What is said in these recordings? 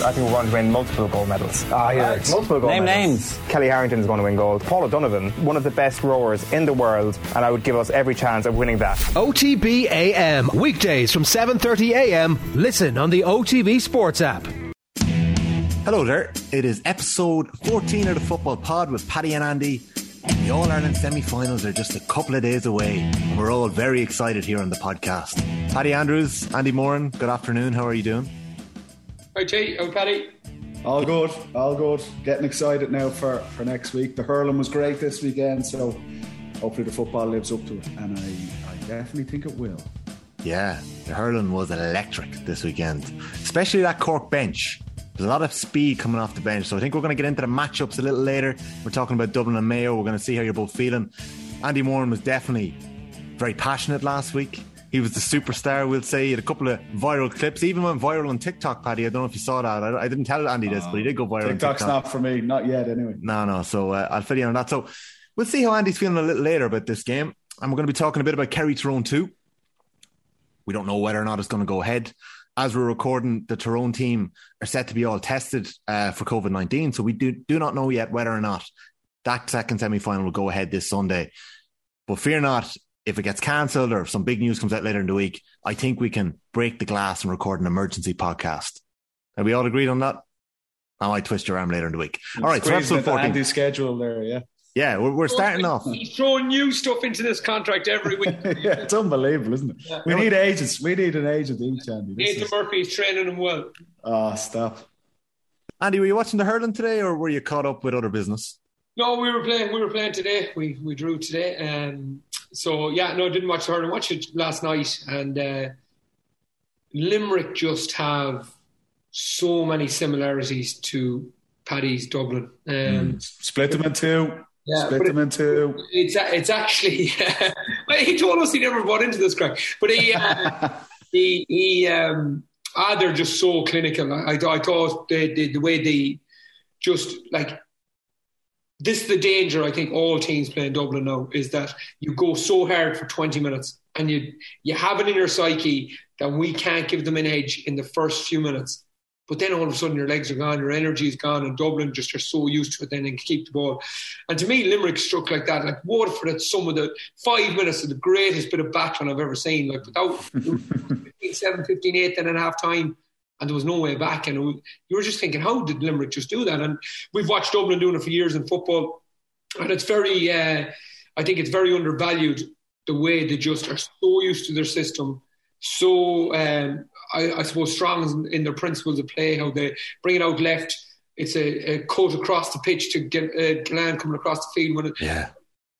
I think we're going to win multiple gold medals. Ah, yeah. Uh, multiple gold medals. Name medals. names. Kellie Harrington is going to win gold. Paul O'Donovan, one of the best rowers in the world, and I would give us every chance of winning that. OTB AM weekdays from 7:30 a.m. Listen on the OTB Sports app. Hello there. It is episode 14 of the Football Pod with Paddy and Andy. The All Ireland semi finals are just a couple of days away, and we're all very excited here on the podcast. Paddy Andrews, Andy Moran, good afternoon. How are you doing? Hi, Jay. How Paddy? All good, all good. Getting excited now for, for next week. The hurling was great this weekend, so hopefully the football lives up to it, and I, I definitely think it will. Yeah, the hurling was electric this weekend, especially that Cork bench. There's a lot of speed coming off the bench, so I think we're going to get into the matchups a little later. We're talking about Dublin and Mayo. We're going to see how you're both feeling. Andy Moran was definitely very passionate last week. He was the superstar, we'll say. He had a couple of viral clips, even went viral on TikTok, Paddy. I don't know if you saw that. I, I didn't tell Andy this, but he did go viral. TikTok's on TikTok. not for me, not yet anyway. No, no. So uh, I'll fill you in on that. So we'll see how Andy's feeling a little later about this game. And we're going to be talking a bit about Kerry Tyrone too. We don't know whether or not it's going to go ahead. As we're recording, the Tyrone team are set to be all tested uh, for COVID 19. So we do, do not know yet whether or not that second semi final will go ahead this Sunday. But fear not, if it gets cancelled or if some big news comes out later in the week, I think we can break the glass and record an emergency podcast. Are we all agreed on that? I might twist your arm later in the week. All right, so episode 14. Andy's schedule there, yeah. Yeah, we're, we're starting off. He's throwing new stuff into this contract every week. yeah, it's unbelievable, isn't it? We need agents. We need an agent each, Andy. This Nathan is, Murphy's training him well. oh, stop. Andy, were you watching the hurling today, or were you caught up with other business? No, we were playing. We were playing today. We we drew today. Um, so yeah, no, didn't watch the hurling. Watched it last night, and uh, Limerick just have so many similarities to Paddy's Dublin. Um, Split them in two. Yeah, Split them in two. It's it's actually he told us he never bought into this crack, but he uh, he he um ah they're just so clinical. I I thought the, the way they just like this is the danger I think all teams play in Dublin now is that you go so hard for 20 minutes and you you have it in your psyche that we can't give them an edge in the first few minutes. But then all of a sudden your legs are gone, your energy is gone, and Dublin just are so used to it then and keep the ball. And to me, Limerick struck like that. Like Waterford had some of the five minutes of the greatest bit of battling I've ever seen. Like without 15, 7, 15, 8, then and a half time, and there was no way back. And it was, you were just thinking, how did Limerick just do that? And we've watched Dublin doing it for years in football, and it's very, uh, I think it's very undervalued the way they just are so used to their system, so um, I, I, suppose strong in their principles of play, how they bring it out left. It's a, a cut across the pitch to get uh, Glenn coming across the field. When it, yeah,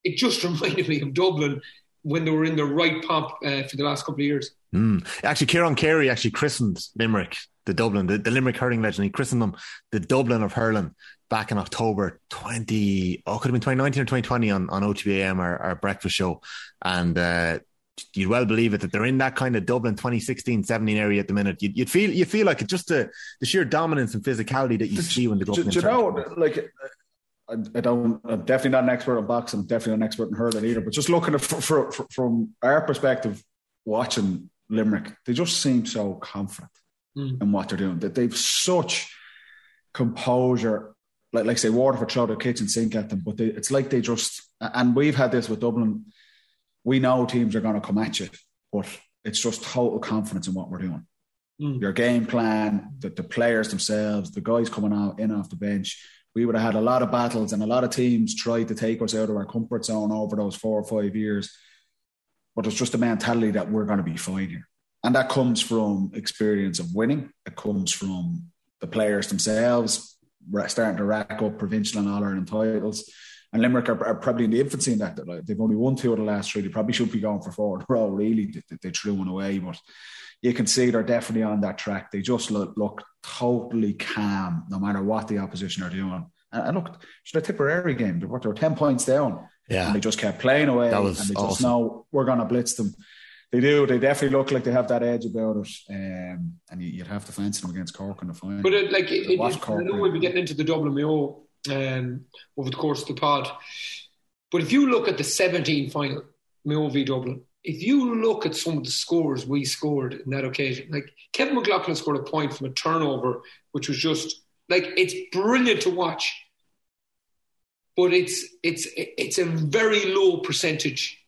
it just reminded me of Dublin when they were in the right pomp uh, for the last couple of years. Mm. Actually, Ciarán Carey actually christened Limerick, the Dublin, the, the Limerick hurling legend. He christened them the Dublin of hurling back in October 20, oh, could have been 2019 or 2020 on, on OTBAM, our, our breakfast show. And, uh, you'd well believe it that they're in that kind of Dublin 2016 17 area at the minute. You'd, you'd feel you feel like it just the, the sheer dominance and physicality that you see when the go do, up. Do you know, like, I, I, don't. I'm definitely not an expert on boxing. I'm definitely not an expert in hurling either. But just looking at for, for, for, from our perspective, watching Limerick, they just seem so confident mm. in what they're doing. That they've such composure. Like, like say, Waterford throw the kitchen sink at them, but they, it's like they just. And we've had this with Dublin we know teams are going to come at you, but it's just total confidence in what we're doing. Mm. Your game plan, the, the players themselves, the guys coming out in off the bench. We would have had a lot of battles, and a lot of teams tried to take us out of our comfort zone over those four or five years. But it's just a mentality that we're going to be fine here, and that comes from experience of winning. It comes from the players themselves starting to rack up provincial and all Ireland titles and Limerick are, are, probably in the infancy in that. they've only won two of the last three. They probably should be going for four in really. They, they threw one away. But you can see they're definitely on that track. They just look, look totally calm no matter what the opposition are doing. And, and look, it's a Tipperary game. They were, they were 10 points down. Yeah. And they just kept playing away. That was and they awesome. just know we're going to blitz them. They do. They definitely look like they have that edge about it. Um, and you, would have to fancy them against Cork in the final. But it, like, it, it, I know we'll be getting into the Dublin Mayo um, over the course of the pod. But if you look at the 17 final, Mayo v Dublin, if you look at some of the scores we scored in that occasion, like Kevin McLoughlin scored a point from a turnover, which was just like it's brilliant to watch. But it's it's it's a very low percentage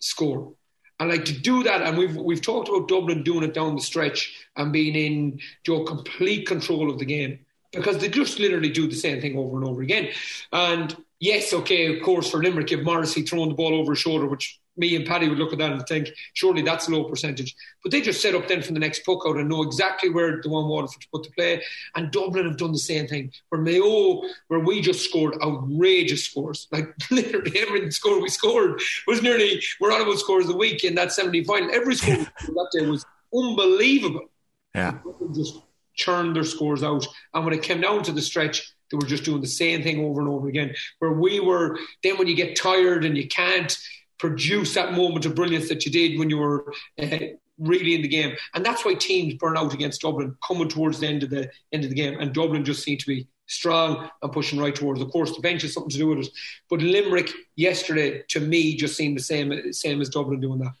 score. And like to do that, and we've we've talked about Dublin doing it down the stretch and being in your complete control of the game because they just literally do the same thing over and over again. And yes, okay, of course, for Limerick, if Morrissey throwing the ball over his shoulder, which me and Paddy would look at that and think, surely that's a low percentage. But they just set up then from the next puck out and know exactly where the one Waterford to put the play. And Dublin have done the same thing. Where Mayo, where we just scored outrageous scores. Like literally every score we scored was nearly, we're on about scores of the week in that 70 final. Every score that day was unbelievable. Yeah. Just churned their scores out. And when it came down to the stretch, they were just doing the same thing over and over again. Where we were, then when you get tired and you can't, produce that moment of brilliance that you did when you were uh, really in the game. And that's why teams burn out against Dublin coming towards the end of the end of the game. And Dublin just seemed to be strong and pushing right towards. Of course, the bench has something to do with it. But Limerick yesterday, to me, just seemed the same same as Dublin doing that.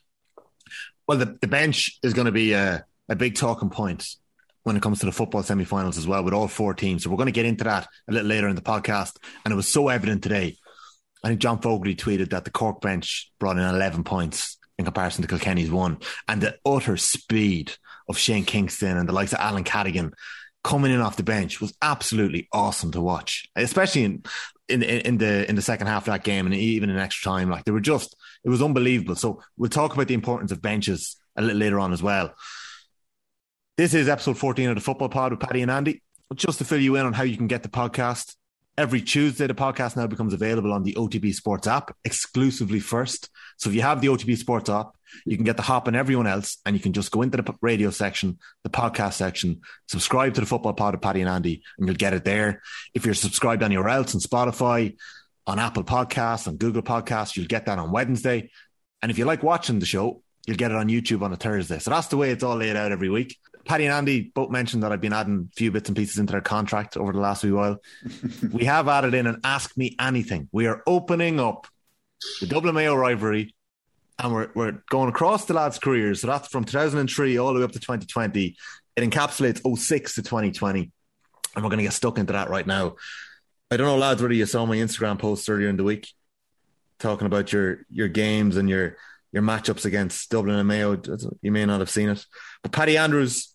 Well, the, the bench is going to be a, a big talking point when it comes to the football semi-finals as well with all four teams. So we're going to get into that a little later in the podcast. And it was so evident today I think John Fogarty tweeted that the Cork bench brought in 11 points in comparison to Kilkenny's one. And the utter speed of Shane Kingston and the likes of Alan Cadogan coming in off the bench was absolutely awesome to watch, especially in, in, in the in the second half of that game and even in extra time. Like they were just, it was unbelievable. So we'll talk about the importance of benches a little later on as well. This is episode 14 of the Football Pod with Paddy and Andy. Just to fill you in on how you can get the podcast, Every Tuesday, the podcast now becomes available on the OTB Sports app exclusively first. So if you have the OTB Sports app, you can get the hop on everyone else and you can just go into the radio section, the podcast section, subscribe to the football pod of Paddy and Andy, and you'll get it there. If you're subscribed anywhere else on Spotify, on Apple Podcasts, on Google Podcasts, you'll get that on Wednesday. And if you like watching the show, you'll get it on YouTube on a Thursday. So that's the way it's all laid out every week. Paddy and Andy both mentioned that I've been adding a few bits and pieces into their contract over the last wee while. we have added in an Ask Me Anything. We are opening up the Dublin Mayo rivalry and we're, we're going across the lads' careers. So that's from 2003 all the way up to 2020. It encapsulates 06 to 2020. And we're going to get stuck into that right now. I don't know, lads, whether you saw my Instagram post earlier in the week talking about your your games and your your matchups against Dublin and Mayo. You may not have seen it. But Paddy Andrews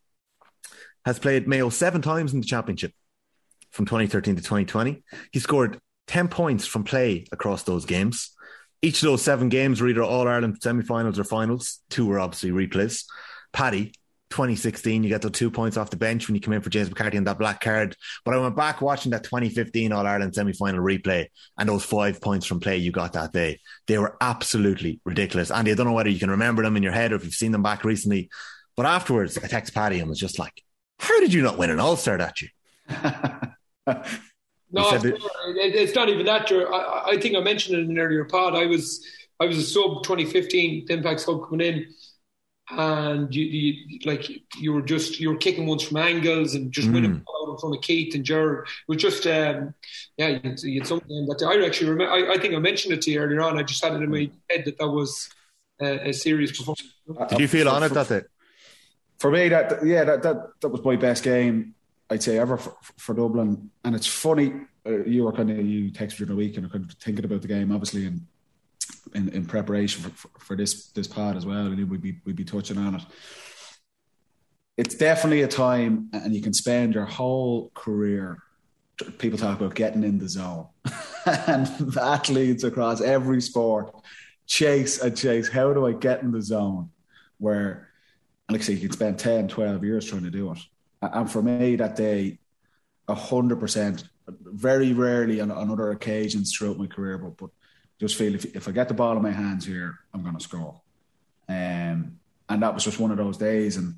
has played Mayo seven times in the championship from 2013 to 2020. He scored 10 points from play across those games. Each of those seven games were either All Ireland semi finals or finals. Two were obviously replays. Paddy, 2016, you got the two points off the bench when you come in for James McCarthy and that black card. But I went back watching that 2015 All Ireland semi final replay and those five points from play you got that day. They were absolutely ridiculous. Andy, I don't know whether you can remember them in your head or if you've seen them back recently. But afterwards, I text Paddy and was just like, How did you not win an All Star that year? no, it's, it, it's, not even that. I, I think I mentioned it in an earlier pod. I was I was a sub 2015 Impact sub coming in and you, you, like you were just you were kicking ones from angles and just mm. winning out in front of Keith and Jared. It was just um, yeah, you had, you had something that I actually remember. I, I, think I mentioned it to you earlier on. I just had it in my head that that was a serious performance. Did you feel on it that day? For me, that yeah, that that that was my best game I'd say ever for, for Dublin. And it's funny, uh, you were kind of you texted during the week and kind of thinking about the game, obviously, and in, in preparation for, for, for, this this part as well. And we'd be we'd be touching on it. It's definitely a time, and you can spend your whole career. People talk about getting in the zone, and athletes across every sport chase and chase. How do I get in the zone? Where, like I say, you can spend 10, 12 years trying to do it. And for me, that day, hundred percent. Very rarely on, on other occasions throughout my career, but but just feel if, if I get the ball in my hands here, I'm going to score. Um, and that was just one of those days. And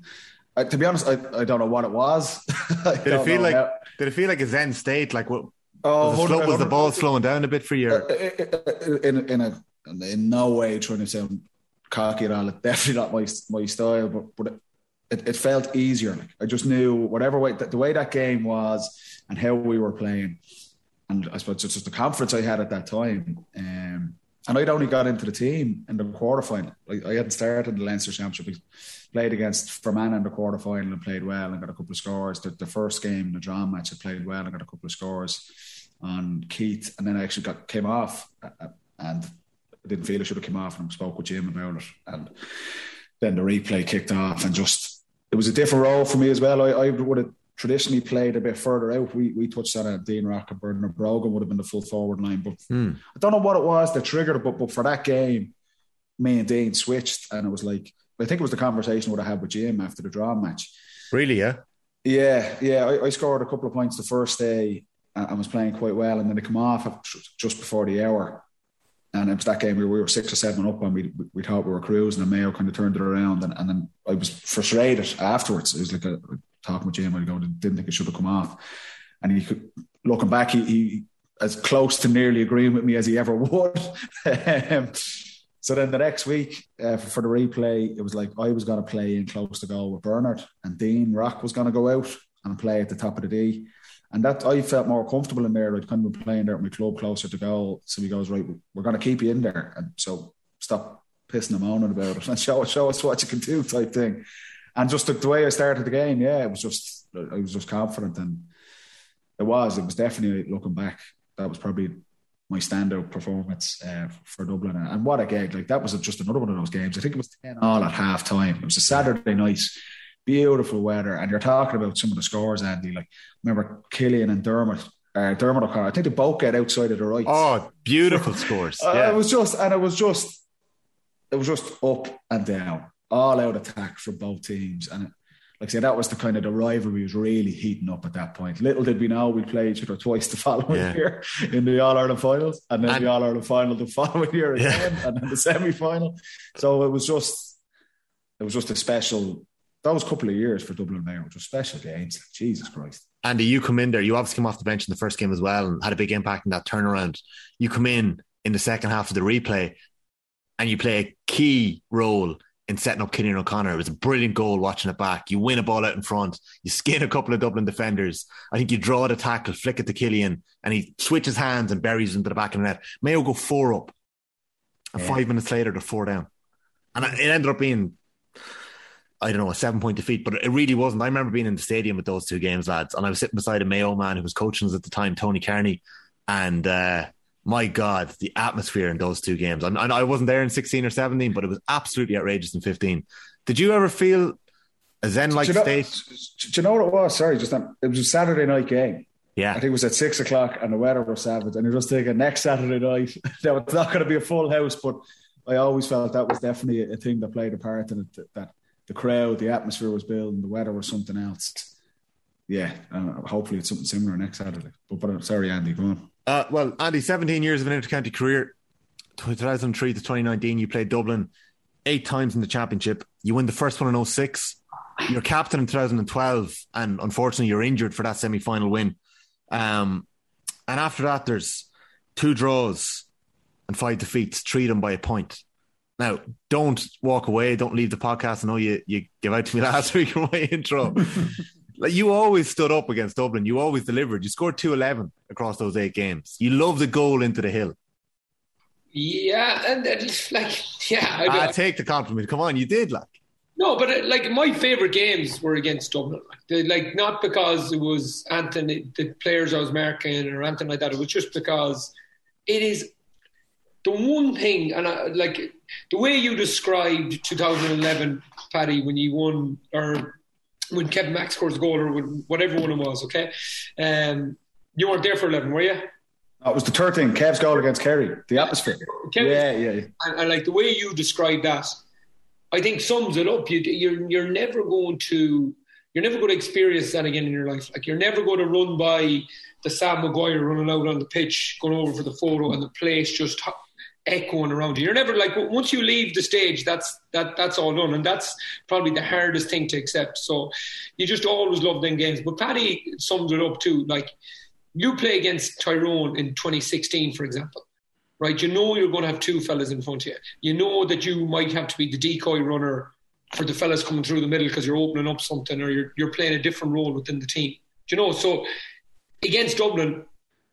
uh, to be honest, I, I don't know what it was. did it feel like how, did it feel like a zen state? Like what? Oh, was, slow, was the ball slowing down a bit for you? Uh, uh, in in a in no way trying to sound cocky at all. Definitely not my my style, but but it, it felt easier. Like I just knew whatever way the way that game was and how we were playing and I suppose it's just the confidence I had at that time. Um, and I'd only got into the team in the quarterfinal. Like I hadn't started the Leinster Championship. Played against Fermanagh in the quarterfinal and played well and got a couple of scores. The, the first game, in the draw match, I played well and got a couple of scores on Keith, and then I actually got came off uh, uh, and didn't feel I should have come off and spoke with Jim about it. And then the replay kicked off and just it was a different role for me as well. I, I would have traditionally played a bit further out. We we touched on it. Dean Rock and Bernard Brogan would have been the full forward line, but mm. I don't know what it was that triggered it. But but for that game, me and Dean switched, and it was like I think it was the conversation what I had with Jim after the draw match. Really? Yeah. Yeah, yeah. I, I scored a couple of points the first day and was playing quite well, and then they come off just before the hour. And it was that game where we were six or seven up and we, we thought we were cruising and Mayo kind of turned it around. And, and then I was frustrated afterwards. It was like a, talking with Jim, I didn't think it should have come off. And he could, looking back, he, he as close to nearly agreeing with me as he ever would. um, so then the next week uh, for, the replay, it was like I was going to play in close to goal with Bernard and Dean Rock was going to go out and play at the top of the D. And that I felt more comfortable in there. I'd kind of been playing there at my club closer to goal. So he goes, right, we're going to keep you in there. And so stop pissing and moaning about it and show, show us what you can do type thing. And just the, the way I started the game, yeah, it was just, I was just confident. And it was, it was definitely looking back, that was probably my standout performance uh, for Dublin. And what a gig. Like that was just another one of those games. I think it was 10 all at half time. It was a Saturday night beautiful weather. And you're talking about some of the scores, Andy. Like remember Cillian and Diarmuid. Uh, Diarmuid O'Connor. I think they both get outside of the right. Oh, beautiful scores! Uh. It was just, and it was just, it was just up and down, all out attack from both teams. And it, like I said, that was the kind of the rivalry was really heating up at that point. Little did we know we'd play each other twice the following yeah. year in the All Ireland finals, and then and, the All Ireland final the following year again, yeah. and then the semi final. So it was just, it was just a special those couple of years for Dublin Mayo were just special games. Jesus Christ. Andy, you come in there. You obviously come off the bench in the first game as well and had a big impact in that turnaround. You come in in the second half of the replay and you play a key role in setting up Cillian O'Connor. It was a brilliant goal watching it back. You win a ball out in front. You skin a couple of Dublin defenders. I think you draw the tackle, flick it to Cillian, and he switches hands and buries into the back of the net. Mayo go four up. And yeah. five minutes later, they're four down. And it ended up being I don't know, a seven point defeat, but it really wasn't. I remember being in the stadium with those two games, lads, and I was sitting beside a Mayo man who was coaching us at the time, Tony Carney, and uh, my God, the atmosphere in those two games. And I wasn't there in 16 or 17, but it was absolutely outrageous in 15. Did you ever feel a Zen like state? Do you know what it was? Sorry, just that, it was a Saturday night game. Yeah. I think it was at six o'clock and the weather was savage. And you're just thinking next Saturday night, that was not going to be a full house, but I always felt that was definitely a thing that played a part in it. That the crowd, the atmosphere was building, the weather was something else. Yeah, and hopefully it's something similar next Saturday. But, but sorry, Andy, go on. Uh, well, Andy, 17 years of an intercounty career, 2003 to 2019, you played Dublin eight times in the championship. You win the first one in 06. You're captain in 2012, and unfortunately, you're injured for that semi final win. Um, and after that, there's two draws and five defeats, three of them by a point. Now, don't walk away. Don't leave the podcast. I know you, you gave out to me last week in my intro. like you always stood up against Dublin. You always delivered. You scored 211 across those eight games. You love the goal into the hill. Yeah, and, and like, yeah. I, I take the compliment. Come on, you did, like. No, but uh, like my favorite games were against Dublin. Like, like not because it was Anthony, the players I was marking or anything like that. It was just because it is the one thing, and I, like the way you described 2011, Paddy, when you won, or when Kevin Mack scores the goal, or when, whatever one it was, okay? Um, you weren't there for 11, were you? It was the third thing, Kev's goal against Kerry, the atmosphere. Yeah, yeah. yeah. And, and, like the way you described that, I think sums it up. You, you're you're never going to you're never going to experience that again in your life. Like you're never going to run by the Sam Maguire running out on the pitch, going over for the photo, and the place just echoing around you. You're never like once you leave the stage, that's that that's all done, and that's probably the hardest thing to accept. So you just always love them games. But Paddy sums it up too. Like you play against Tyrone in 2016, for example. Right, you know you're going to have two fellas in front of you. You know that you might have to be the decoy runner for the fellas coming through the middle because you're opening up something or you're you're playing a different role within the team. Do you know? So against Dublin,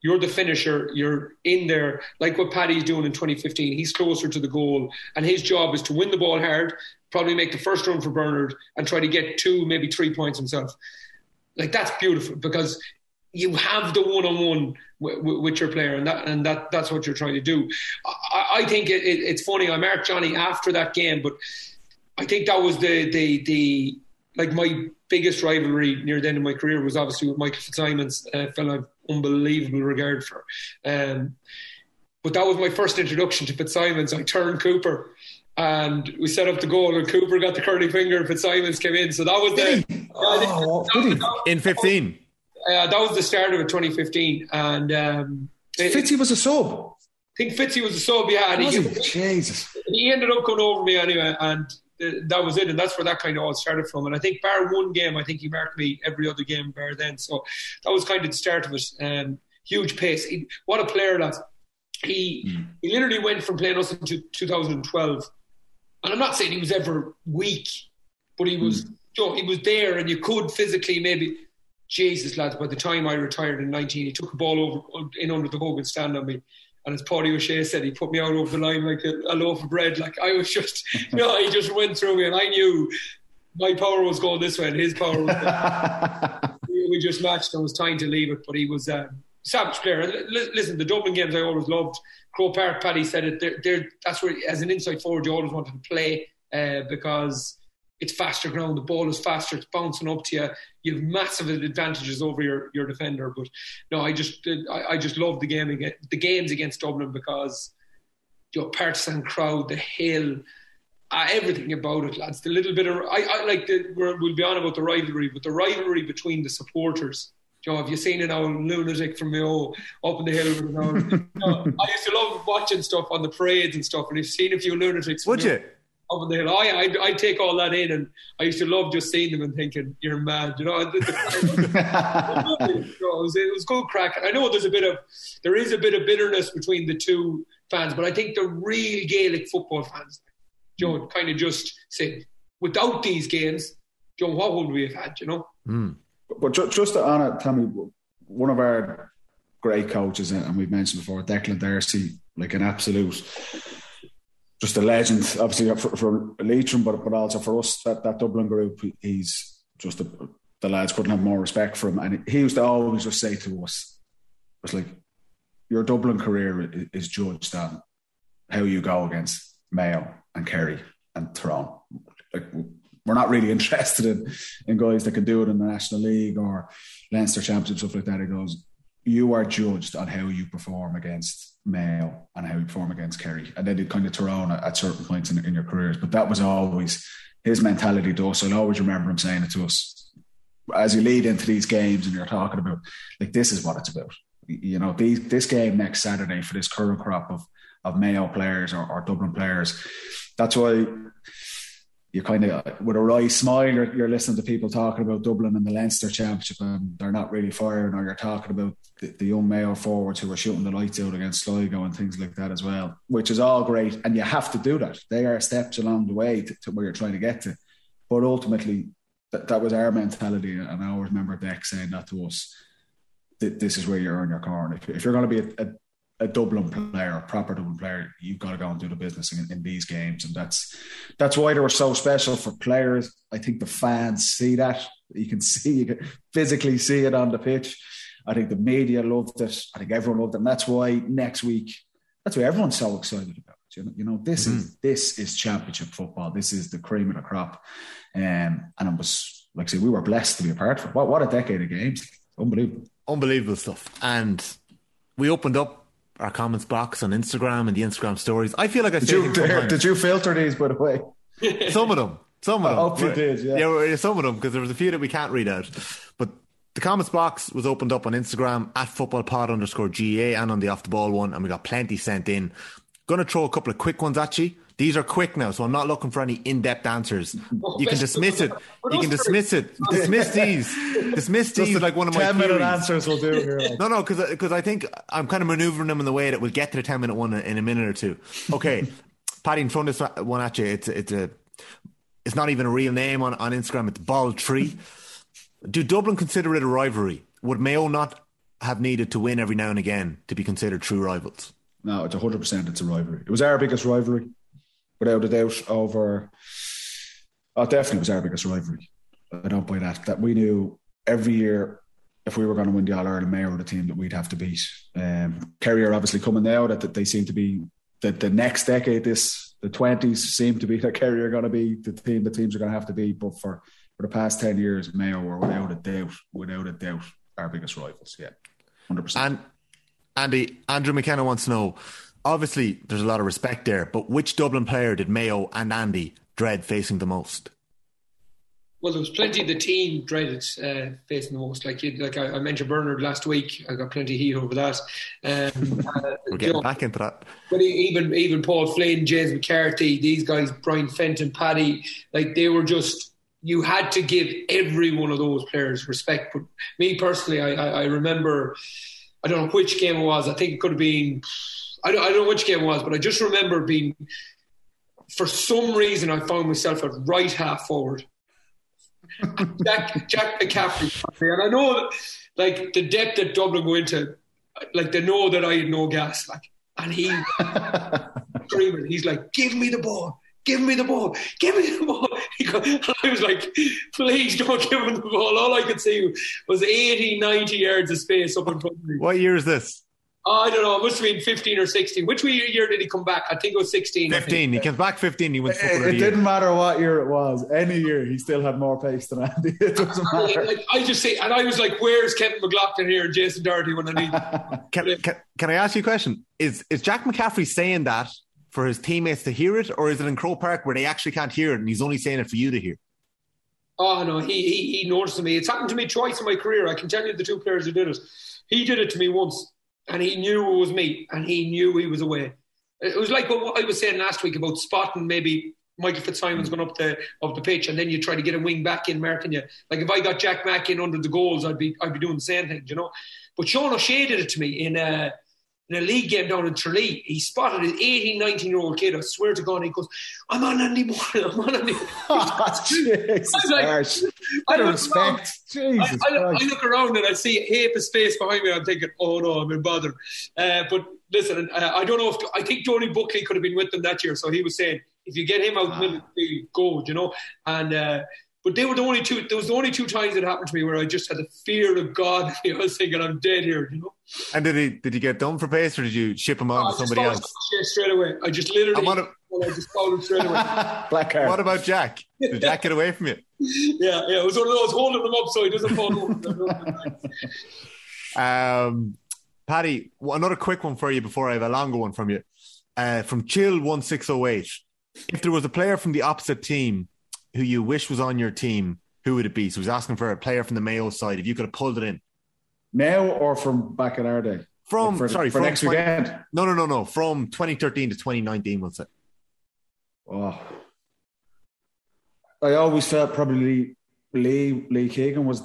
You're the finisher. You're in there, like what Paddy's doing in 2015. He's closer to the goal, and his job is to win the ball hard, probably make the first run for Bernard, and try to get two, maybe three points himself. Like that's beautiful because you have the one-on-one with your player, and that and that that's what you're trying to do. I, I think it, it, it's funny. I marked Johnny after that game, but I think that was the the the like my biggest rivalry near the end of my career was obviously with Michael Fitzsimons, uh, a fellow unbelievable regard for. Um, but that was my first introduction to Fitzsimons. I turned Cooper and we set up the goal and Cooper got the curly finger and Fitzsimons came in. So that was the oh, that, in 15. Uh, that was the start of it, 2015. And um, Fitzy was a sub. I think Fitzy was a sub, yeah. And he, Jesus. he ended up going over me anyway. And that was it, and that's where that kind of all started from. And I think bar one game, I think he marked me every other game bar then. So that was kind of the start of it. Um, huge pace. He, what a player that he mm. he literally went from playing us in 2012. And I'm not saying he was ever weak, but he was mm. you know, he was there, and you could physically maybe. Jesus, lads! By the time I retired in 19, he took a ball over in under the Hogan stand on me and as Páidí Ó Sé said, he put me out over the line like a, a, loaf of bread. Like I was just, you know, he just went through me, and I knew my power was going this way, and his power was. we just matched, and it was time to leave it. But he was a savage player. listen, the Dublin games I always loved. Croke Park, Paddy said it. They're, they're, that's where, as an inside forward, you always wanted to play uh, because it's faster ground. The ball is faster. It's bouncing up to you. You have massive advantages over your, your defender. But no, I just I, I just love the game against, the games against Dublin because your partisan crowd, the hill, uh, everything about it, lads. The little bit of I, I like the, we'll be on about the rivalry, but the rivalry between the supporters. You know, have you seen an old lunatic from Mayo up in the hill? you know, I used to love watching stuff on the parades and stuff, and I've seen a few lunatics. Would you? In the hill. I, I, I take all that in, and I used to love just seeing them and thinking, "You're mad," you know. it, was, it was good crack. I know there's a bit of there is a bit of bitterness between the two fans, but I think the real Gaelic football fans, Joe, know, kind of just say, without these games, Joe, what would we have had? You know. Mm. But just on it, Tommy, one of our great coaches, and we've mentioned before, Declan Darcy, like an absolute just a legend, obviously for, for Leitrim, but but also for us that, that Dublin group. He's just a, the lads couldn't have more respect for him, and he used to always just say to us, "It's like your Dublin career is judged on how you go against Mayo and Kerry and Tyrone. Like we're not really interested in, in guys that can do it in the National League or Leinster Championship stuff like that." He goes, "You are judged on how you perform against." Mayo and how you perform against Kerry. And then you kind of Tyrone at, at certain points in, in, your careers. But that was always his mentality to us. I'll always remember him saying it to us as you lead into these games and you're talking about, like, this is what it's about. You know, these, this game next Saturday for this current crop of, of Mayo players or, or Dublin players. That's why you kind of with a wry smile you're, you're, listening to people talking about Dublin and the Leinster Championship and they're not really firing or you're talking about the, the, young Mayo forwards who are shooting the lights out against Sligo and things like that as well which is all great. And you have to do that. They are steps along the way to, to where you're trying to get to. But ultimately that, that was our mentality. And I always remember Beck saying that to us this is where you earn your corner if, if you're going to be a, a a Dublin player, a proper Dublin player, you've got to go and do the business in, in, these games, and that's that's why they were so special for players. I think the fans see that. You can see, you can physically see it on the pitch. I think the media loved it. I think everyone loved it, and that's why next week, that's why everyone's so excited about it. You know, you know this mm-hmm. is this is championship football. This is the cream of the crop, um, and it was like I say, we were blessed to be a part of it. What, what a decade of games! Unbelievable, unbelievable stuff, and we opened up our comments box on Instagram and the Instagram stories. I feel like I did you did you filter these by the way? Some of them, some of them. I hope you did. Yeah, yeah, some of them because there was a few that we can't read out. But the comments box was opened up on Instagram at footballpod underscore GAA and on the off the ball one, and we got plenty sent in. Going to throw a couple of quick ones at you. These are quick now, so I'm not looking for any in-depth answers. You can dismiss it. You can dismiss it. Dismiss these. Dismiss these like one of my ten minute answers will do here. No, no, because because I think I'm kind of maneuvering them in the way that we'll get to the ten minute one in a minute or two. Okay, Paddy, in front of this one at you. It's it's a it's not even a real name on on Instagram. It's Ball Tree. Do Dublin consider it a rivalry? Would Mayo not have needed to win every now and again to be considered true rivals? No, it's hundred percent. It's a rivalry. It was our biggest rivalry, without a doubt. Over, oh, definitely was our biggest rivalry. I don't buy that. That we knew every year if we were going to win the All Ireland Mayo, the team that we'd have to beat. Um, Kerry are obviously coming now. That, that they seem to be that the next decade, this the twenties seem to be that Kerry are going to be the team. The teams are going to have to be. But for for the past ten years, Mayo were without a doubt, without a doubt, our biggest rivals. Yeah, hundred percent. And Andy, Andrew McKenna wants to know. Obviously, there's a lot of respect there, but which Dublin player did Mayo and Andy dread facing the most? Well, there was plenty of the team dreaded uh, facing the most. Like, like I, I, mentioned Bernard last week. I got plenty of heat over that. Um, uh, We're getting know, back into that. But even even Paul Flynn, James McCarthy, these guys, Brian Fenton, Paddy, like they were just. You had to give every one of those players respect. But me personally, I, I, I remember. I don't know which game it was. I think it could have been. I don't, I don't know which game it was, but I just remember being. For some reason, I found myself at right half forward Jack Jack McCaffrey, and I know that, like the depth that Dublin go into, like they know that I had no gas, like, and he screaming, he's like, "Give me the ball." Give me the ball. Give me the ball. I was like, please don't give him the ball. All I could see was 80, 90 yards of space up in front of me. What year is this? Oh, I don't know. It must have been 15 or 16. Which year did he come back? I think it was 16. 15. He came back 15. He went. It, it didn't matter what year it was. Any year, he still had more pace than Andy. It doesn't matter. I, like, I just say, and I was like, "Where's Kevin McLoughlin here and Jason Doherty when I need?" can, can, can I ask you a question? Is is Jack McCaffrey saying that for his teammates to hear it, or is it in Croke Park where they actually can't hear it and he's only saying it for you to hear? Oh no, he he, he noticed me. It's happened to me twice in my career. I can tell you the two players who did it. He did it to me once and he knew it was me, and he knew he was away. It was like what I was saying last week about spotting maybe Michael Fitzsimon's going up the up the pitch, and then you try to get a wing back in, marking you. Like if I got Jack Mack in under the goals, I'd be I'd be doing the same thing, you know. But Sean O'Shea did it to me in a in a league game down in Tralee. He spotted an 18, 19 year old kid. I swear to God, he goes, "I'm on Andy Moore. I'm on Andy." oh, Jesus, I, like, I don't respect. Jesus I, I, I, look around and I see Hape's face behind me. I'm thinking, "Oh no, I'm in bother." Uh, but listen, uh, I don't know if I think Tony Buckley could have been with them that year. So he was saying, if you get him out, ah. go, you know, and. Uh, but they were the only two. There was the only two times it happened to me where I just had the fear of God. I was thinking, I'm dead here. You know. And did he? Did you get done for pace, or did you ship him on to somebody else? Straight away. I just literally. A, I just followed him straight away. Black card. What about Jack? Did Jack get away from you? yeah, yeah. It was one of those holding him up so he doesn't fall over. um, Paddy, another quick one for you before I have a longer one from you. Uh, from Chill1608. If there was a player from the opposite team who you wish was on your team, who would it be? So he's asking for a player from the Mayo side. If you could have pulled it in now or from back in our day. From for, sorry for from next 20, weekend. No, no, no, no. From 2013 to 2019, we'll say. Oh, I always felt probably Lee Lee Keegan was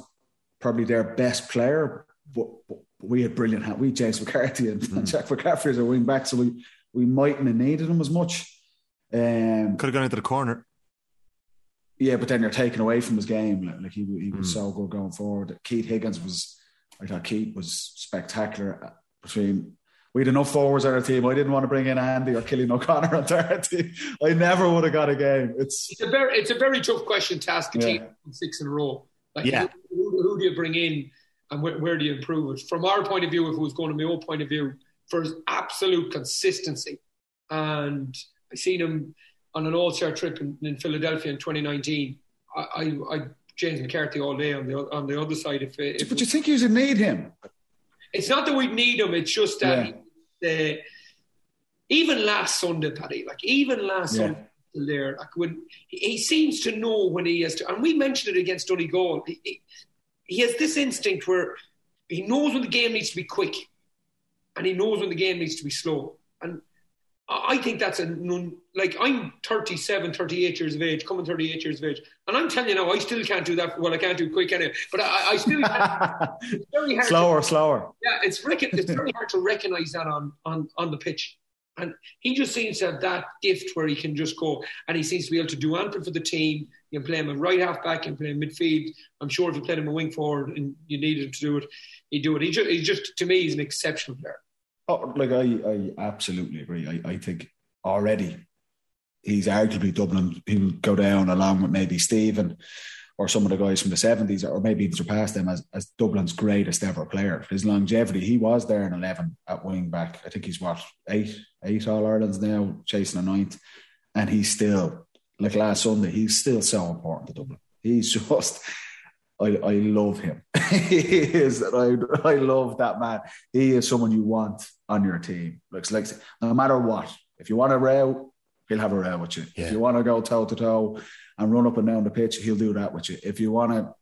probably their best player, but, but we had brilliant. Hands. We James McCarthy and mm. Jack McCaffrey as a wing back, so we we mightn't have needed him as much. Um, Could have gone into the corner. Yeah, but then you're taken away from his game. Like, like he, he was mm. so good going forward. Keith Higgins was, I thought Keith was spectacular. Between we had enough forwards on our team. I didn't want to bring in Andy or Cillian O'Connor on our team. I never would have got a game. It's it's a very it's a very tough question to ask a yeah. team six in a row. Like yeah. who, who, who, do you bring in and where, where, do you improve it? From our point of view, if it was going to my own point of view, for his absolute consistency, and I seen him on an all-star trip in, in Philadelphia in 2019. I, I, I, James McCarthy all day on the on the other side. If, if but you think you should need him? It's not that we need him. It's just that yeah. even last Sunday, Paddy, like even last yeah. Sunday there, like when he seems to know when he has to, and we mentioned it against Donegal. He, he, he has this instinct where he knows when the game needs to be quick, and he knows when the game needs to be slow. And I think that's a like I'm 37, 38 years of age, coming 38 years of age, and I'm telling you now, I still can't do that. Well, I can't do quick anyway, but I, I still it's very hard. slower, to, slower. Yeah, it's it's very hard to recognise that on on on the pitch, and he just seems to have that gift where he can just go, and he seems to be able to do anything for the team. You can play him a right half back, you can play him midfield. I'm sure if you played him a wing forward and you needed him to do it, he'd do it. He just, he just to me, he's an exceptional player. Oh, like I, I absolutely agree. I, I think already he's arguably Dublin. He'll go down along with maybe Stephen or some of the guys from the seventies, or maybe even surpass them as, as Dublin's greatest ever player. His longevity, he was there in eleven at wing back. I think he's what eight, eight All Irelands now, chasing a ninth, and he's still like last Sunday. He's still so important to Dublin. He's just. I, I love him. he is. I, I love that man. He is someone you want on your team. Looks like no matter what, if you want a row, he'll have a row with you. Yeah. If you want to go toe to toe and run up and down the pitch, he'll do that with you. If you want to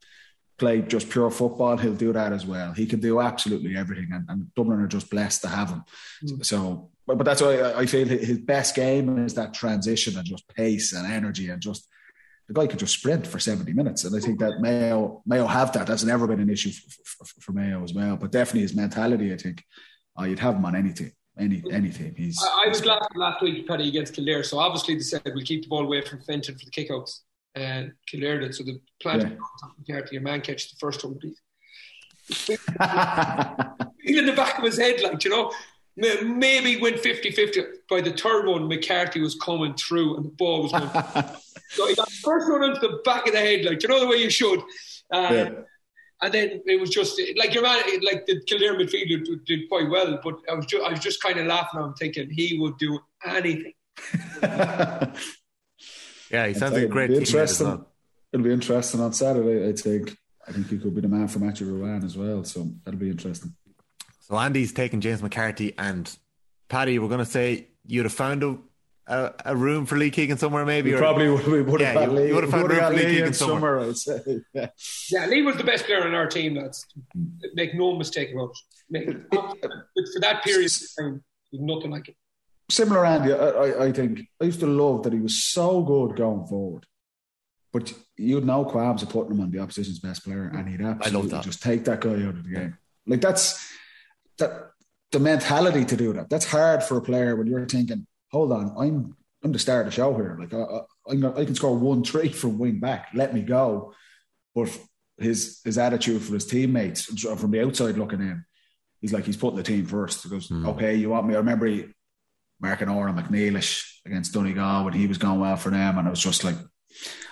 play just pure football, he'll do that as well. He can do absolutely everything, and, and Dublin are just blessed to have him. Mm. So, but, but that's why I, I feel his best game is that transition and just pace and energy and just the guy could just sprint for 70 minutes. And I think that Mayo Mayo have that. That's never been an issue for, for, for Mayo as well. But definitely his mentality, I think, oh, you'd have him on any team. Any any team. He's I, I was glad last week, Paddy, against Kildare. So obviously they said we'll keep the ball away from Fenton for the kickouts. And Kildare did. So the plan Yeah. to McCarthy, your man catch the first one, please. in the back of his head, like, you know, maybe went 50 50. By the third one, McCarthy was coming through and the ball was going. so he got the first one into the back of the head, like, you know, the way you should. Um, Yeah. And then it was just like your man, like the Kildare midfielder did, did quite well, but I was just, I was just kind of laughing at him, thinking he would do anything. Yeah, he sounds like a great be teammate as interesting. well. It'll be interesting on Saturday. I think. I think he could be the man for Matthew Ruane as well. So that'll be interesting. So Andy's taking James McCarthy and Paddy. We're going to say you'd have found a, a, a room for Lee Keegan somewhere, maybe. We or- probably would, we would have Yeah, had you- Lee, you would have found would have room for Lee Lee Keegan in somewhere. I'd say. Yeah. Yeah, Lee was the best player on our team. That's make no mistake about it. Make, but for that period of time, there's nothing like it. Similar, Andy. I, I, I think I used to love that he was so good going forward. But you'd know qualms of putting him on the opposition's best player, and he'd absolutely that. just take that guy out of the game. Like that's that the mentality to do that. That's hard for a player when you're thinking, "Hold on, I'm I'm the star of the show here. Like I, I, I can score one three from wing back. Let me go." But his his attitude for his teammates from the outside looking in, he's like he's putting the team first. He goes, hmm. "Okay, you want me?" I remember he, Mark and Odhrán MacNiallais against Donegal when he was going well for them, and I was just like,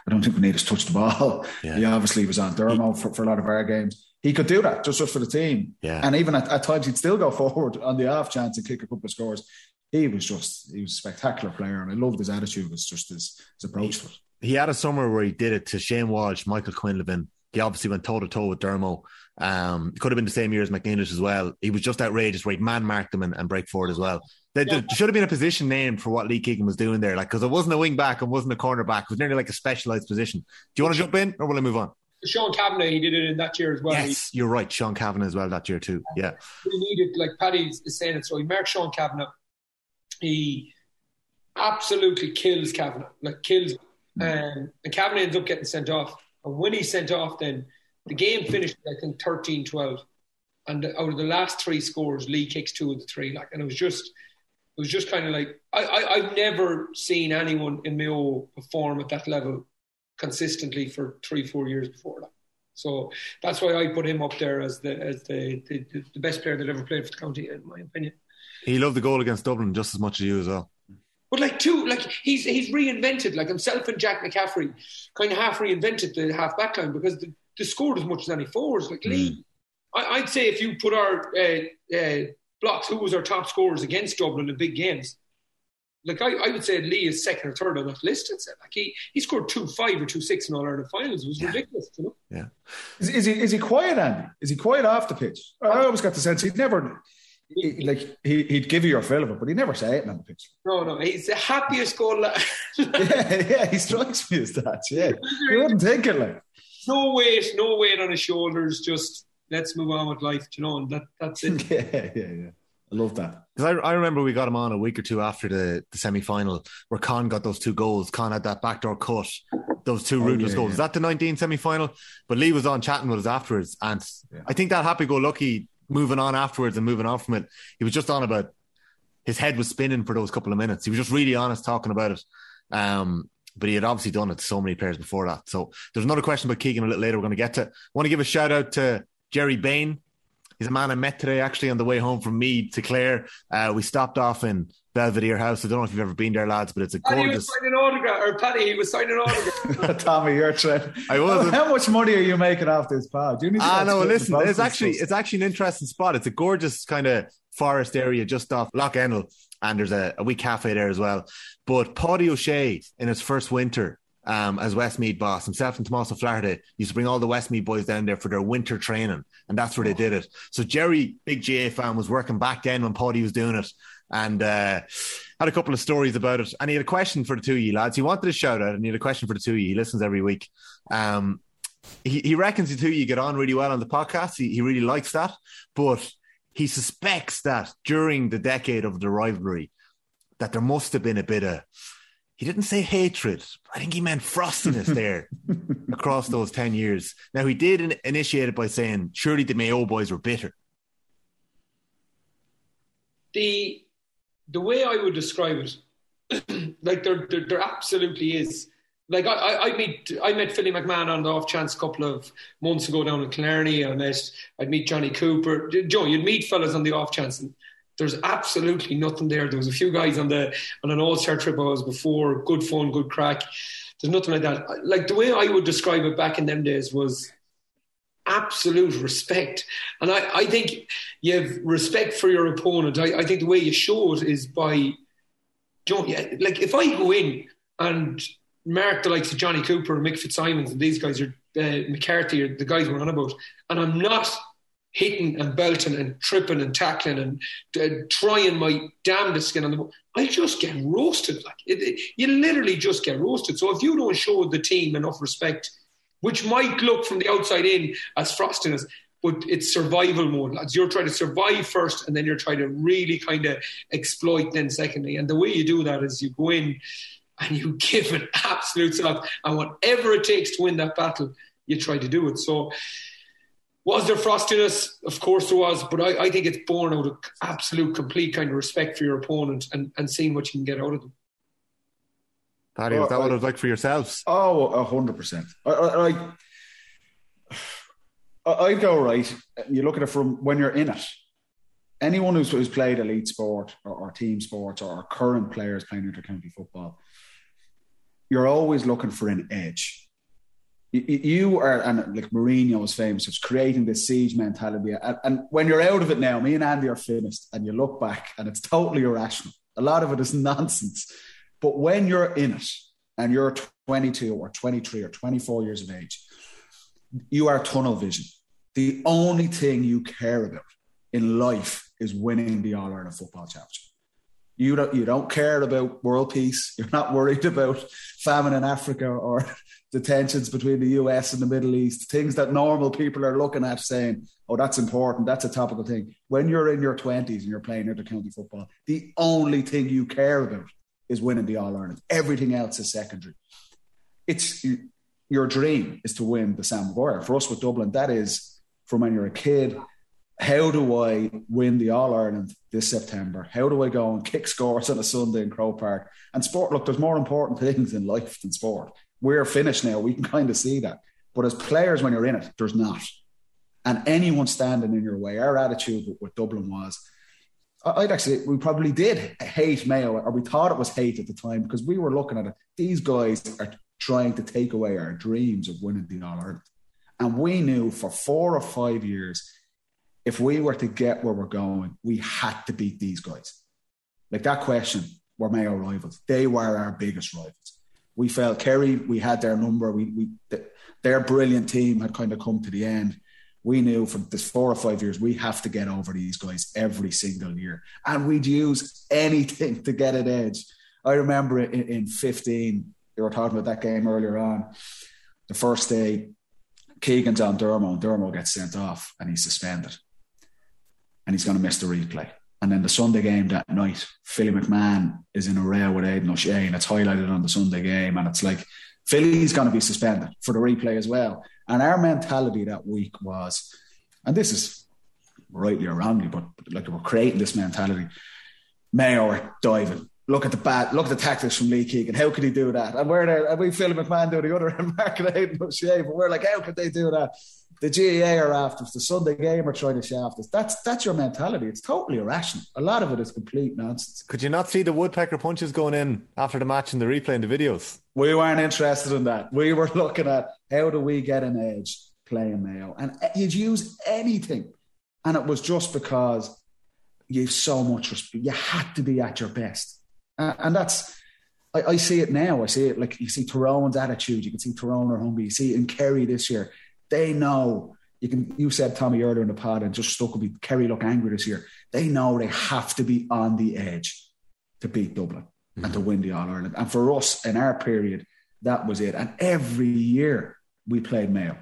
I don't think we need to touch the ball. Yeah. He obviously was on Dermo for, for a lot of our games. He could do that just, just for the team. Yeah. And even at, at times he'd still go forward on the off chance and kick a couple of scores. He was just he was a spectacular player and I loved his attitude, was just his, his approach to it. he had a summer where he did it to Shane Walsh, Michael Quinlivan. He obviously went toe to toe with Dermo. Um, it could have been the same year as MacNiallais as well. He was just outrageous where he'd man mark them and, and break forward as well. There, there should have been a position named for what Lee Keegan was doing there, like because it wasn't a wing back and wasn't a corner back. It was nearly like a specialized position. Do you want to jump in or will I move on? Sean Cavanagh, he did it in that year as well. yes, you're right. Sean Cavanagh as well that year too. Yeah. He, he needed, like Paddy is saying it, so he marked Sean Cavanagh. He absolutely kills Cavanagh, like kills him. Um, and Cavanagh ends up getting sent off. And when he's sent off, then the game finished, I think, 13 12. And out of the last three scores, Lee kicks two of the three. Like, and it was just, it was just kind of like I, I, I've never seen anyone in Mayo perform at that level consistently for three, four years before that. So that's why I put him up there as the as the, the, the best player that ever played for the county, in my opinion. He loved the goal against Dublin just as much as you as well. But like two, like he's he's reinvented, like himself and Jack McCaffrey, kind of half reinvented the half back line because the, they scored as much as any forwards. Like Lee, I, I'd say if you put our uh, uh, blocks, who was our top scorers against Dublin in big games, like I, I would say Lee is second or third on that list. I'd say like he he scored two five or two six in all Ireland finals. It was ridiculous, you know. Yeah. Is, is he is he quiet, Andy? Is he quiet off the pitch? I always got the sense he'd never he, like he, he'd give you your fill of it, but he'd never say it on the pitch. No, no, he's the happiest goal. yeah, yeah, he strikes me as that. Yeah, you wouldn't think it like. no weight, no weight on his shoulders. Just let's move on with life, you know. And that that's it. Yeah, yeah, yeah. I love that. Because I, I remember we got him on a week or two after the, the semi final where Con got those two goals. Con had that backdoor cut, those two oh, ruthless yeah, goals. yeah. Is that the 19 semi final? But Lee was on chatting with us afterwards. And Yeah. I think that happy go lucky moving on afterwards and moving on from it, he was just on about his head was spinning for those couple of minutes. He was just really honest talking about it. Um, but he had obviously done it to so many players before that. So there's another question about Keegan a little later we're going to get to. want to give a shout out to Jerry Bain. He's a man I met today actually on the way home from Meath to Clare. Uh, we stopped off in Belvedere House. I don't know if you've ever been there, lads, but it's a Paddy was gorgeous. signing autograph, or Paddy, he was signing autograph. Tommy, you're trying. I wasn't. How much money are you making off this pod? Do you need to Ah, get no, listen, it's actually stuff? it's actually an interesting spot. It's a gorgeous kind of forest area just off Lough Ennell, and there's a, a wee cafe there as well. But Páidí Ó Sé, in his first winter um, as Westmeath boss, himself and Tomás Ó Flatharta used to bring all the Westmeath boys down there for their winter training, and that's where they did it. So Jerry, big GAA fan, was working back then when Paddy was doing it, and uh, had a couple of stories about it. And he had a question for the two of you lads. He wanted a shout out, and he had a question for the two of you. He listens every week. Um, he, he reckons the two of you get on really well on the podcast. He, he really likes that, but he suspects that during the decade of the rivalry, that there must have been a bit of. He didn't say hatred. I think he meant frostiness there across those ten years. Now he did in, initiate it by saying, "Surely the Mayo boys were bitter." the the way I would describe it, like there, there, there absolutely is. Like I, I, I meet, I met Philly McMahon on the off chance a couple of months ago down in Killarney. I met, I'd meet Johnny Cooper. Joe, you'd meet fellas on the off chance, and there's absolutely nothing there. There was a few guys on the on an all star trip I was before. Good fun, good crack. There's nothing like that. Like the way I would describe it back in them days was absolute respect. And I, I think you have respect for your opponent. I, I think the way you show it is by, don't yeah, like if I go in and mark the likes of Johnny Cooper and Mick Fitzsimons and these guys are uh, McCarthy or the guys we're on about, and I'm not hitting and belting and tripping and tackling and uh, trying my damnedest skin on the ball, I just get roasted. Like it, it, you literally just get roasted. So if you don't show the team enough respect which might look from the outside in as frostiness, but it's survival mode, lads. You're trying to survive first, and then you're trying to really kind of exploit then secondly. And the way you do that is you go in and you give an absolute self, and whatever it takes to win that battle, you try to do it. So, was there frostiness? Of course there was, but I, I think it's born out of absolute, complete kind of respect for your opponent and, and seeing what you can get out of them. Paddy, was that what it was like for yourselves? Oh, a hundred percent. I, I, I, I'd go right. You look at it from when you're in it. Anyone who's, who's played elite sport or, or team sports or current players playing intercounty football, you're always looking for an edge. You, you are, and like Mourinho was famous, it's creating this siege mentality. And, and when you're out of it now, me and Andy are finished, and you look back, and it's totally irrational. A lot of it is nonsense. But when you're in it and you're 22 or 23 or 24 years of age, you are tunnel vision. The only thing you care about in life is winning the All Ireland Football Championship. You don't, you don't care about world peace. You're not worried about famine in Africa or the tensions between the US and the Middle East, things that normal people are looking at saying, oh, that's important. That's a topical thing. When you're in your 20s and you're playing intercounty football, the only thing you care about is winning the All Ireland. Everything else is secondary. It's your dream is to win the Sam Maguire. For us with Dublin, that is from when you're a kid. How do I win the All Ireland this September? How do I go and kick scores on a Sunday in Croke Park? And sport, look, there's more important things in life than sport. We're finished now. We can kind of see that. But as players, when you're in it, there's not. And anyone standing in your way, our attitude with, with Dublin was, I'd actually, we probably did hate Mayo, or we thought it was hate at the time because we were looking at it. These guys are trying to take away our dreams of winning the All Ireland. And we knew for four or five years, if we were to get where we're going, we had to beat these guys. Like that question, were Mayo rivals? They were our biggest rivals. We felt Kerry, we had their number. We, we, their brilliant team had kind of come to the end we knew for this four or five years we have to get over these guys every single year. And we'd use anything to get an edge. I remember in, in 15 they were talking about that game earlier on the first day keegan's on dermo and dermo gets sent off and he's suspended. And he's going to miss the replay. And then the sunday game that night philly mcmahon is in a row with aidan o'shea and it's highlighted on the sunday game and it's like philly's going to be suspended for the replay as well and our mentality that week was, and this is rightly or wrongly, but like we're creating this mentality. Mayo are diving. Look at the bat. look at the tactics from Lee Keegan. How could he do that? And we're there, and we Phil McMahon do the other and Mark and Aidan O'Shea, but we're like, how could they do that? the GAA are after us, the Sunday game are trying to shaft us. That's that's your mentality. It's totally irrational. A lot of it is complete nonsense. Could you not see the woodpecker punches going in after the match and the replay and the videos? We weren't interested in that. We were looking at how do we get an edge playing Mayo, and you'd use anything, and it was just because you've so much respect. You had to be at your best, uh, and that's. I, I, see it now. I see it like you see Tyrone's attitude. You can see Tyrone or Humby. You see it in Kerry this year they know you can. You said Tommy earlier in the pod and just stuck with me. Kerry look angry this year. They know they have to be on the edge to beat Dublin mm-hmm. and to win the All Ireland. And for us in our period, that was it. And every year we played Mayo.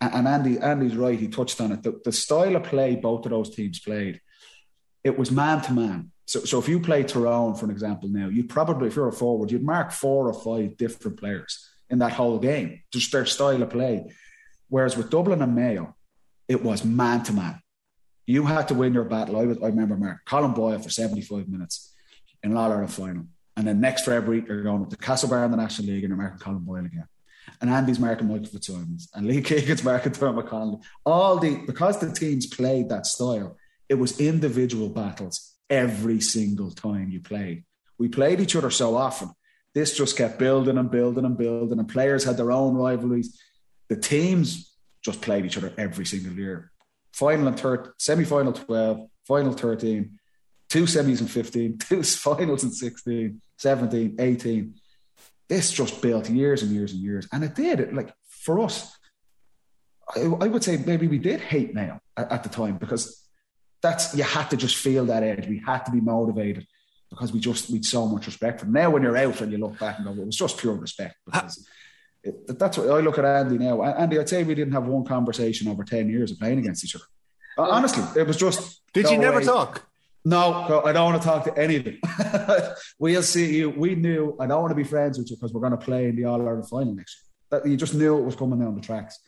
And, and Andy, Andy's right. He touched on it. The, the style of play both of those teams played, it was man to man. So, so if you play Tyrone, for an example, now, you'd probably, if you're a forward, you'd mark four or five different players in that whole game, just their style of play. Whereas with Dublin and Mayo, it was man to man. You had to win your battle. I, I remember Mark Colin Boyle for 75 minutes in an final. And then next February, they're going up to Castlebar in the National League and marking Colin Boyle again. And Andy's marking Michael Fitzsimons and Lee Keegan's marking Diarmuid Connolly. All the, because the teams played that style, it was individual battles every single time you played. We played each other so often. This just kept building and building and building, and players had their own rivalries the teams just played each other every single year. Final and third, semi final 12, final 13, two semis and 15, two finals and 16, 17, 18. This just built years and years and years. And it did. It, like for us, I, I would say maybe we did hate Mayo at, at the time because that's you had to just feel that edge. We had to be motivated because we just we'd so much respect for them. Now when you're out and you look back and go, it was just pure respect because it, that's what I look at Andy now. Andy, I'd say we didn't have one conversation over 10 years of playing against each other. Uh, honestly, it was just. Did you never talk? No, I don't want to talk to any of them. we'll see you. We knew I don't want to be friends with you because we're going to play in the All Ireland final next year. That you just knew it was coming down the tracks.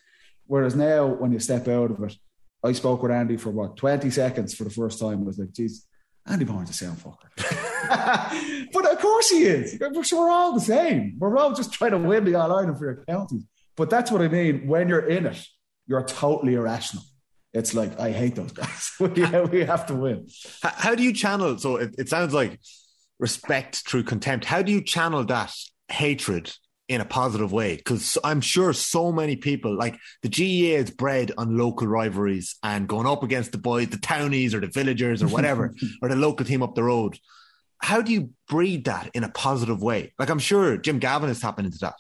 Whereas now, when you step out of it, I spoke with Andy for what 20 seconds for the first time. I was like, geez, Andy Barnes is a sound fucker. but of course he is. We're all the same. We're all just trying to win the All Ireland for your counties. But that's what I mean. When you're in it, you're totally irrational. It's like, I hate those guys. we, we have to win. How do you channel? So it, it sounds like respect through contempt. How do you channel that hatred in a positive way because I'm sure so many people like the GAA is bred on local rivalries and going up against the boys, the townies or the villagers or whatever, or the local team up the road. How do you breed that in a positive way? Like I'm sure Jim Gavin is tapping into that.